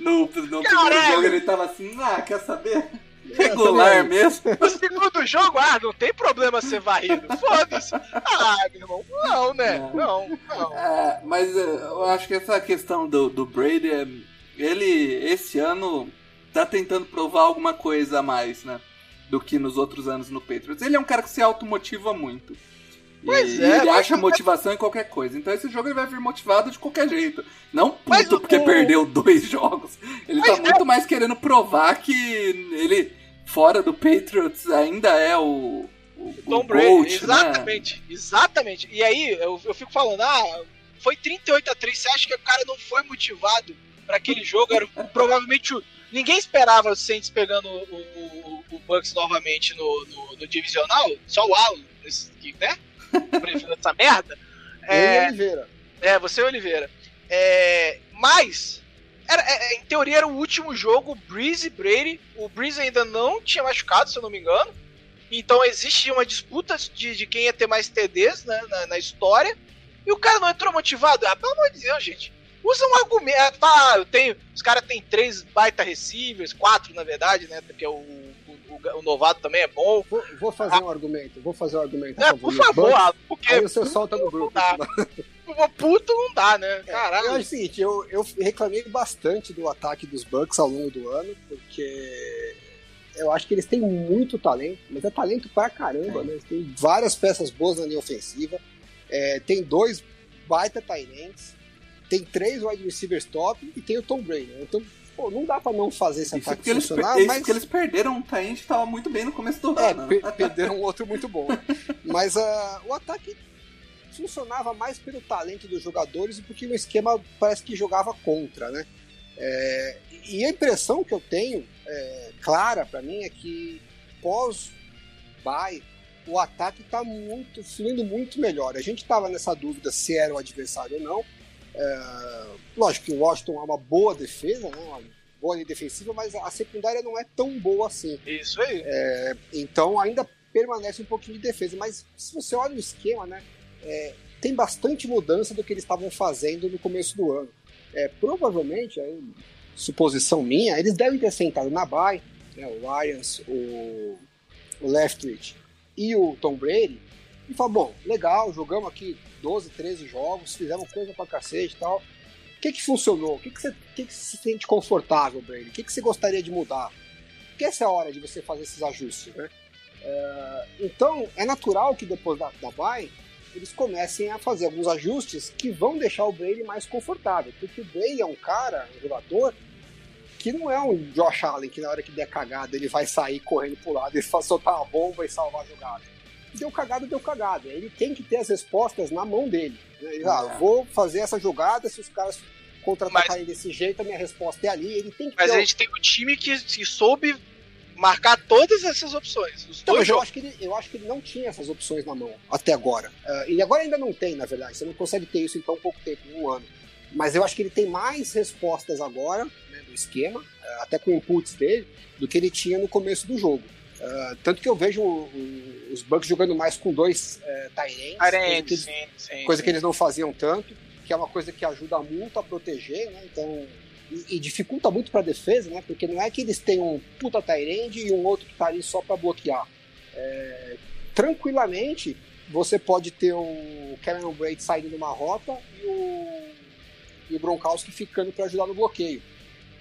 no, no primeiro jogo ele tava assim, ah, quer saber? Regular mesmo. No segundo jogo, ah, não tem problema ser varrido. Foda-se. Ah, meu irmão, não, né? Não, não. É, mas eh, eu acho que essa questão do, do Brady, é, ele, esse ano, tá tentando provar alguma coisa a mais, né? Do que nos outros anos no Patriots. Ele é um cara que se automotiva muito. Pois e é, ele acha *laughs* motivação em qualquer coisa. Então esse jogo ele vai vir motivado de qualquer jeito. Não puto porque o... perdeu dois *laughs* jogos. Ele tá mas tá é... muito mais querendo provar que ele, fora do Patriots, ainda é o, o, Tom Brady, Gold, né? exatamente, né? exatamente. E aí eu, eu fico falando, ah, foi 38 a 3, você acha que o cara não foi motivado para aquele jogo? Era provavelmente o, ninguém esperava o Saints pegando o, o, o Bucks novamente no, no, no, divisional, só o Alan, né? Prefiro essa merda. É, Oliveira. É, você e Oliveira. É, mas era, é, em teoria era o último jogo, Breeze e Brady. O Breeze ainda não tinha machucado, se eu não me engano. Então existe uma disputa de, de quem ia ter mais TDs né, na, na, história. E o cara não entrou motivado. Ah, pelo amor de Deus, gente. Usa um argumento. Ah, tá, eu tenho. Os caras têm três baita receivers, quatro na verdade, né? Porque o, o, o novato também é bom. Vou, vou fazer ah, um argumento. Vou fazer um argumento. É, por favor, Bucks, porque. Aí você solta no grupo. Puto não dá, né? Caralho. É, eu acho o seguinte, eu, eu reclamei bastante do ataque dos Bucks ao longo do ano, porque eu acho que eles têm muito talento, mas é talento pra caramba, é. né? Eles têm várias peças boas na linha ofensiva, é, tem dois baita Tyrants, tem três wide receivers top e tem o Tom Brady. Né? Então, pô, não dá pra não fazer esse isso ataque funcionar. Eles, mas... porque eles perderam um Tyrant que tava muito bem no começo do é, ano. Per perderam um outro muito bom. mas uh, o ataque funcionava mais pelo talento dos jogadores e porque o esquema parece que jogava contra, né? É, e a impressão que eu tenho, é, clara para mim, é que pós-bye, o ataque está muito, fluindo muito melhor. A gente estava nessa dúvida se era o adversário ou não. É, lógico que o Washington é uma boa defesa, né? uma boa linha defensiva, mas a secundária não é tão boa assim. Isso aí. É, então ainda permanece um pouquinho de defesa, mas se você olha o esquema, né? É, tem bastante mudança do que eles estavam fazendo no começo do ano. É, provavelmente, aí, suposição minha, eles devem ter sentado na Bay, né, o Lions, o, o Leftwich e o Tom Brady, e falou, bom, legal, jogamos aqui 12, 13 jogos, fizemos coisa pra cacete e tal. O que que funcionou? O que que você, que que se sente confortável, Brady? O que que você gostaria de mudar? Porque essa é a hora de você fazer esses ajustes, né? É, então, é natural que depois da, da bye, eles comecem a fazer alguns ajustes que vão deixar o Brady mais confortável. Porque o Brady é um cara, um jogador, que não é um Josh Allen que na hora que der cagada ele vai sair correndo pro lado e *laughs* soltar uma bomba e salvar a jogada. Deu cagada, deu cagada. Ele tem que ter as respostas na mão dele. Ele, ah, é. vou fazer essa jogada, se os caras contra-atacarem desse jeito, a minha resposta é ali. Ele tem que Mas ter a gente tem um time que, que soube marcar todas essas opções. Os então, eu acho, que ele, eu acho que ele não tinha essas opções na mão até agora. Uh, e agora ainda não tem, na verdade. Você não consegue ter isso em tão pouco tempo, um ano. Mas eu acho que ele tem mais respostas agora né, do esquema, uh, até com inputs dele, do que ele tinha no começo do jogo. Uh, tanto que eu vejo os Bucks jogando mais com dois uh, Tyrants, coisa, coisa que eles não faziam tanto, que é uma coisa que ajuda muito a proteger, né? Então e, e dificulta muito para a defesa, né? Porque não é que eles têm um puta Tyrande e um outro que tá ali só para bloquear. É, tranquilamente, você pode ter o Cameron Braid saindo de uma rota e o, e o Gronkowski ficando para ajudar no bloqueio.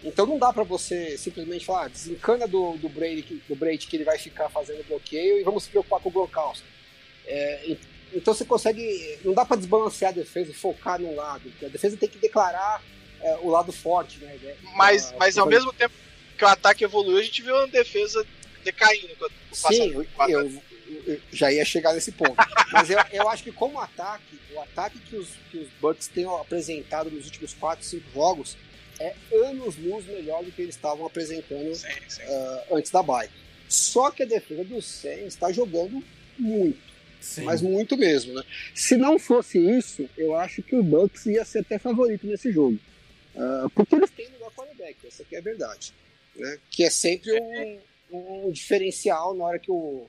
Então não dá para você simplesmente falar, ah, desencana do, do, Brady, do Brady que ele vai ficar fazendo bloqueio e vamos se preocupar com o Gronkowski. É, então você consegue. Não dá para desbalancear a defesa e focar num lado. A defesa tem que declarar é, o lado forte, né? Mas, a, mas ao mesmo tempo que o ataque evoluiu, a gente viu uma defesa decaindo. Sim, eu, eu, eu, já ia chegar nesse ponto. mas eu, eu acho que como ataque, o ataque que os, que os Bucks têm apresentado nos últimos 4, 5 jogos é anos luz melhor do que eles estavam apresentando sim, sim. Uh, antes da bye. Só que a defesa do Saints está jogando muito. Sim. Mas muito mesmo, né? Se não fosse isso, eu acho que o Bucks ia ser até favorito nesse jogo. Uh, porque eles têm melhor quarterback, essa aqui é a verdade. Né? Que é sempre um, um diferencial na hora que o.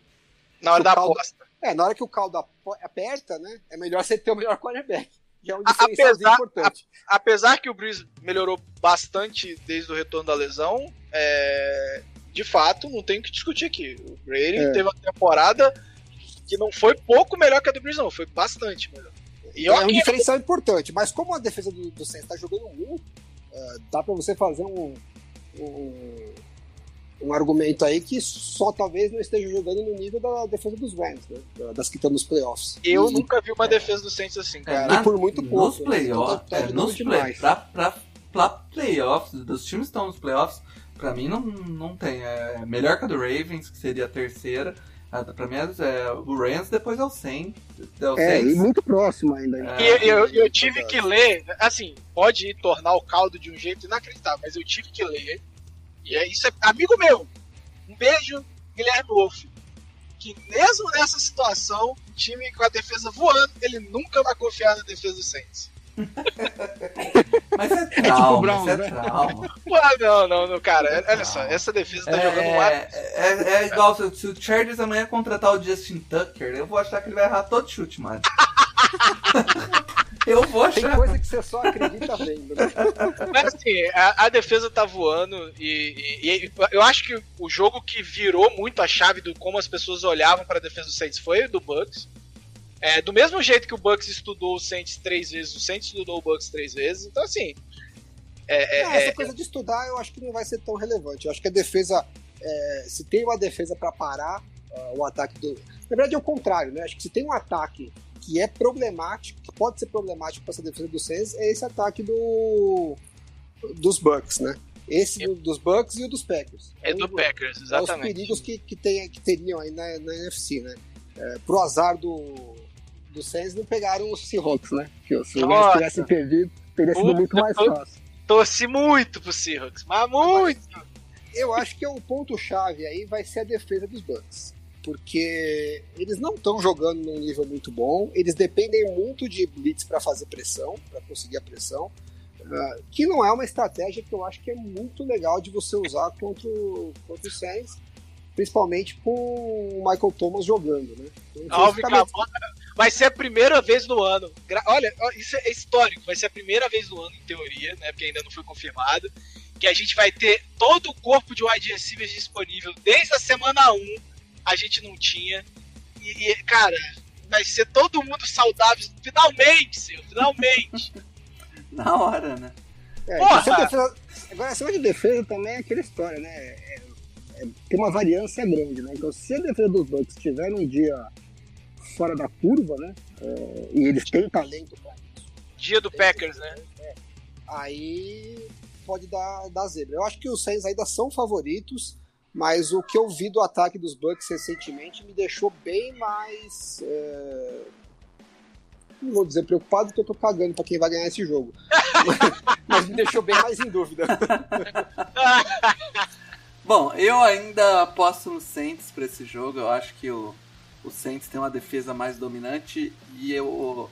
Na hora da caldo, aposta. É, na hora que o caldo aperta, né? É melhor você ter o melhor quarterback. Que é um diferencial apesar, importante. A, apesar que o Breeze melhorou bastante desde o retorno da lesão, é, de fato, não tem o que discutir aqui. O Brady é. teve uma temporada que não foi pouco melhor que a do Breeze, não, foi bastante melhor. E é um diferencial importante, mas como a defesa do, do Saints está jogando muito, uh, dá para você fazer um, um, um, argumento aí que só talvez não esteja jogando no nível da defesa dos Rams, né? das que estão nos playoffs. Eu e, nunca vi uma é, defesa do Saints assim, cara. É, na, e por muito pouco. Nos playoffs, né? tá, tá é, nos play, pra, pra, pra playoffs, dos times que estão nos playoffs, pra mim não, não tem. É melhor que a do Ravens, que seria a terceira pra mim é o Rams, depois é o Saints. É, o É, e muito próximo ainda. É. E eu, eu tive que ler, assim, pode tornar o caldo de um jeito inacreditável, mas eu tive que ler. E é isso é amigo meu. Um beijo, Guilherme Wolff. Que mesmo nessa situação, o time com a defesa voando, ele nunca vai confiar na defesa do Saints. *laughs* Mas é trauma, Browns, mas é né? trauma. Pô, *laughs* não, não, não, cara. Olha só, essa defesa tá jogando um ar. É, é, é igual se, se o Chargers amanhã contratar o Justin Tucker, eu vou achar que ele vai errar todo chute, mano. *laughs* eu vou Tem achar. coisa que você só acredita vendo, né? Mas assim, a, a defesa tá voando e, e- e eu acho que o jogo que virou muito a chave do como as pessoas olhavam pra defesa do Saints foi o do Bucks. É, do mesmo jeito que o Bucks estudou o Saints três vezes, o Saints estudou o Bucks três vezes. Então assim, é, é- Não, é- essa coisa de estudar eu acho que não vai ser tão relevante. Eu acho que a defesa, é, se tem uma defesa para parar ah, o ataque do. Na verdade é o contrário, né? Acho que se tem um ataque que é problemático, que pode ser problemático para essa defesa do Saints, é esse ataque do dos Bucks, né? Esse do- dos Bucks e o dos Packers. é do Então, Packers, é os exatamente. perigos que, que, tem, que teriam aí na, na NFC, né? É, pro azar do, do Saints não pegaram os Seahawks, né? Que se eles tivessem perdido, teria sido Puta, muito mais fácil. Torci muito pro Seahawks, mas muito. Eu acho que é o ponto-chave aí vai ser a defesa dos Bucks. Porque eles não estão jogando num nível muito bom, eles dependem muito de blitz para fazer pressão, para conseguir a pressão, ah, que não é uma estratégia que eu acho que é muito legal de você usar contra o, contra o Saints, principalmente com o Michael Thomas jogando, né? Então, Alvin vai ser a primeira vez no ano. Olha, isso é histórico. Vai ser a primeira vez no ano, em teoria, né? Porque ainda não foi confirmado. Que a gente vai ter todo o corpo de wide receivers disponível desde a semana 1. A gente não tinha. E, e, cara, vai ser todo mundo saudável. Finalmente, senhor. Finalmente. *laughs* Na hora, né? É, Porra! se a defesa- agora, acima de defesa também é aquela história, né? É- é- tem uma variância grande, né? Então, se a defesa dos Bucks tiver um dia fora da curva, né? é, e eles têm talento para isso, Dia do Packers, né? aí pode dar, dar zebra. Eu acho que os Saints ainda são favoritos, mas o que eu vi do ataque dos Bucks recentemente me deixou bem mais. é, Não vou dizer preocupado, porque eu tô cagando pra quem vai ganhar esse jogo. *laughs* mas me deixou bem mais em dúvida. *laughs* Bom, eu ainda aposto no Saints pra esse jogo. Eu acho que o, o Saints tem uma defesa mais dominante e eu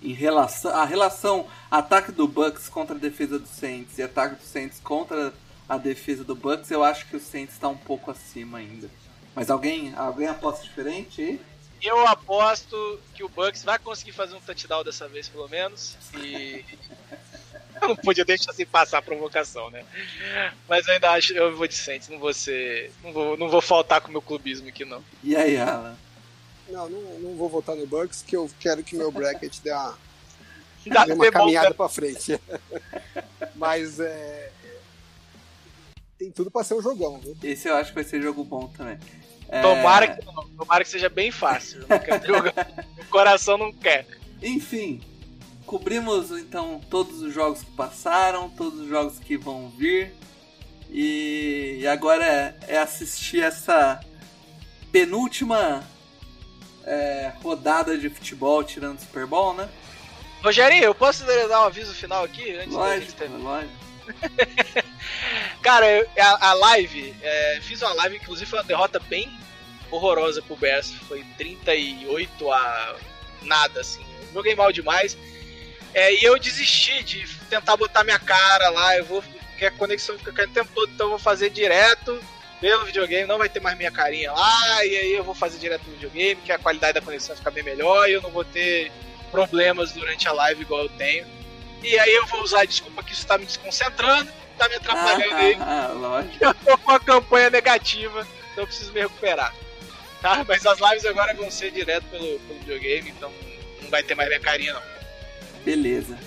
em relação a relação ataque do Bucks contra a defesa do Saints e ataque do Saints contra a defesa do Bucks, eu acho que o Saints está um pouco acima ainda. Mas alguém, alguém aposta diferente aí? Eu aposto que o Bucks vai conseguir fazer um touchdown dessa vez, pelo menos. E. Eu *laughs* não podia deixar assim passar a provocação, né? Mas eu ainda acho. Eu vou de Saints, não vou ser. Não vou, não vou faltar com o meu clubismo aqui, não. E aí, Alan? Não, não, não vou votar no Bucks, que eu quero que meu bracket dê uma, dê uma caminhada pra frente. *laughs* Mas é, tem tudo pra ser um jogão, viu? Esse eu acho que vai ser jogo bom também. É, Tomara que não. Tomara que seja bem fácil. Eu não quero *laughs* jogar. o coração não quer. Enfim, cobrimos então todos os jogos que passaram, todos os jogos que vão vir. E, e agora é, é assistir essa penúltima é, rodada de futebol tirando o Super Bowl, né? Rogerinho, eu posso dar um aviso final aqui? Antes da gente Lógico, terminar? lógico. *laughs* Cara, eu- a, a live, é, fiz uma live, inclusive foi uma derrota bem horrorosa pro Bears. Foi 38 a nada, assim. Joguei mal demais. É, e eu desisti de tentar botar minha cara lá. Eu vou. Porque a conexão fica caindo o tempo todo, então eu vou fazer direto pelo videogame. Não vai ter mais minha carinha lá. E aí eu vou fazer direto no videogame, que a qualidade da conexão vai ficar bem melhor. E eu não vou ter problemas durante a live igual eu tenho. E aí eu vou usar a desculpa que isso tá me desconcentrando, tá me atrapalhando aí. Ah, *laughs* ah, lógico. Eu tô com uma campanha negativa, então eu preciso me recuperar. Tá? Mas as lives agora vão ser direto pelo, pelo videogame, então não vai ter mais minha carinha não. Beleza.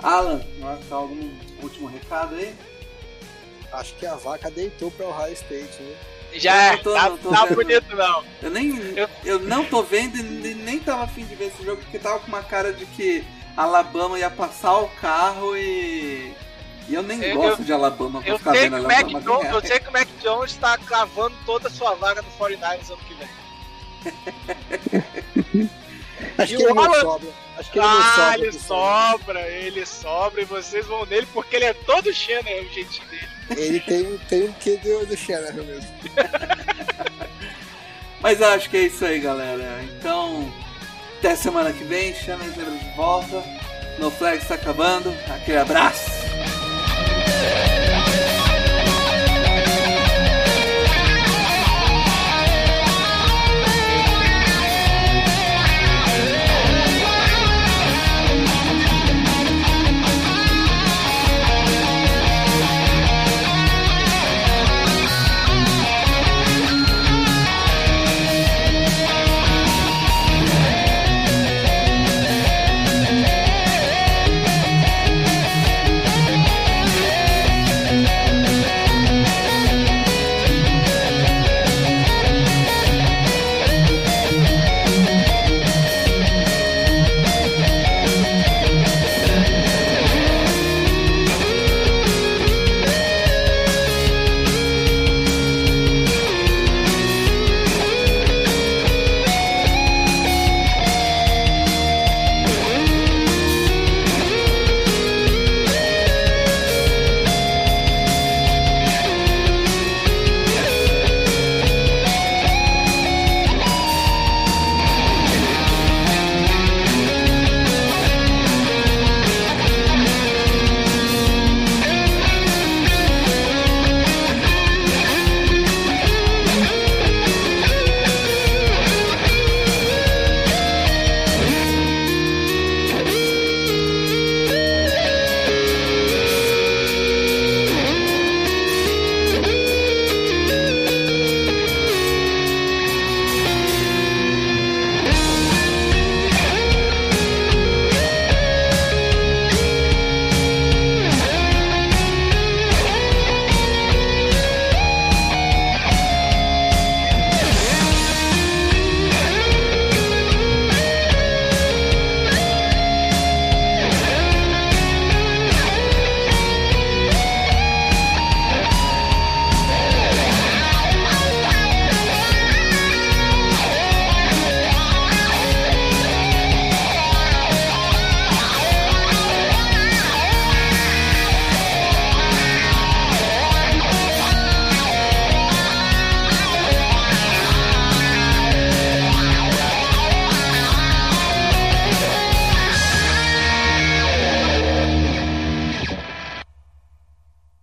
Alan, nossa, algum último recado aí? Acho que a vaca deitou pra Ohio State, né? Já Eu é, não tô- tá, não tô tá vendo. bonito não. Eu nem. Eu- Eu não tô vendo e nem nem tava afim de ver esse jogo porque tava com uma cara de que Alabama ia passar o carro e. E eu nem Eu- gosto de Alabama pra Eu ficar sei, vendo que o Mac Alabama Jones, ganhar. eu sei que o Mac Jones tá cravando toda a sua vaga no 49ers ano que vem. *laughs* Acho E que o ele não Alan- sobra. Acho que ele não Ah, sobra. ele Shannon. sobra, ele sobra e vocês vão nele porque ele é todo é o jeitinho dele. Ele tem, tem um quê do, do Shanahan mesmo. *laughs* Mas eu acho que é isso aí, galera. Então, até semana que vem. Chama de volta. No Flag está acabando. Aquele abraço.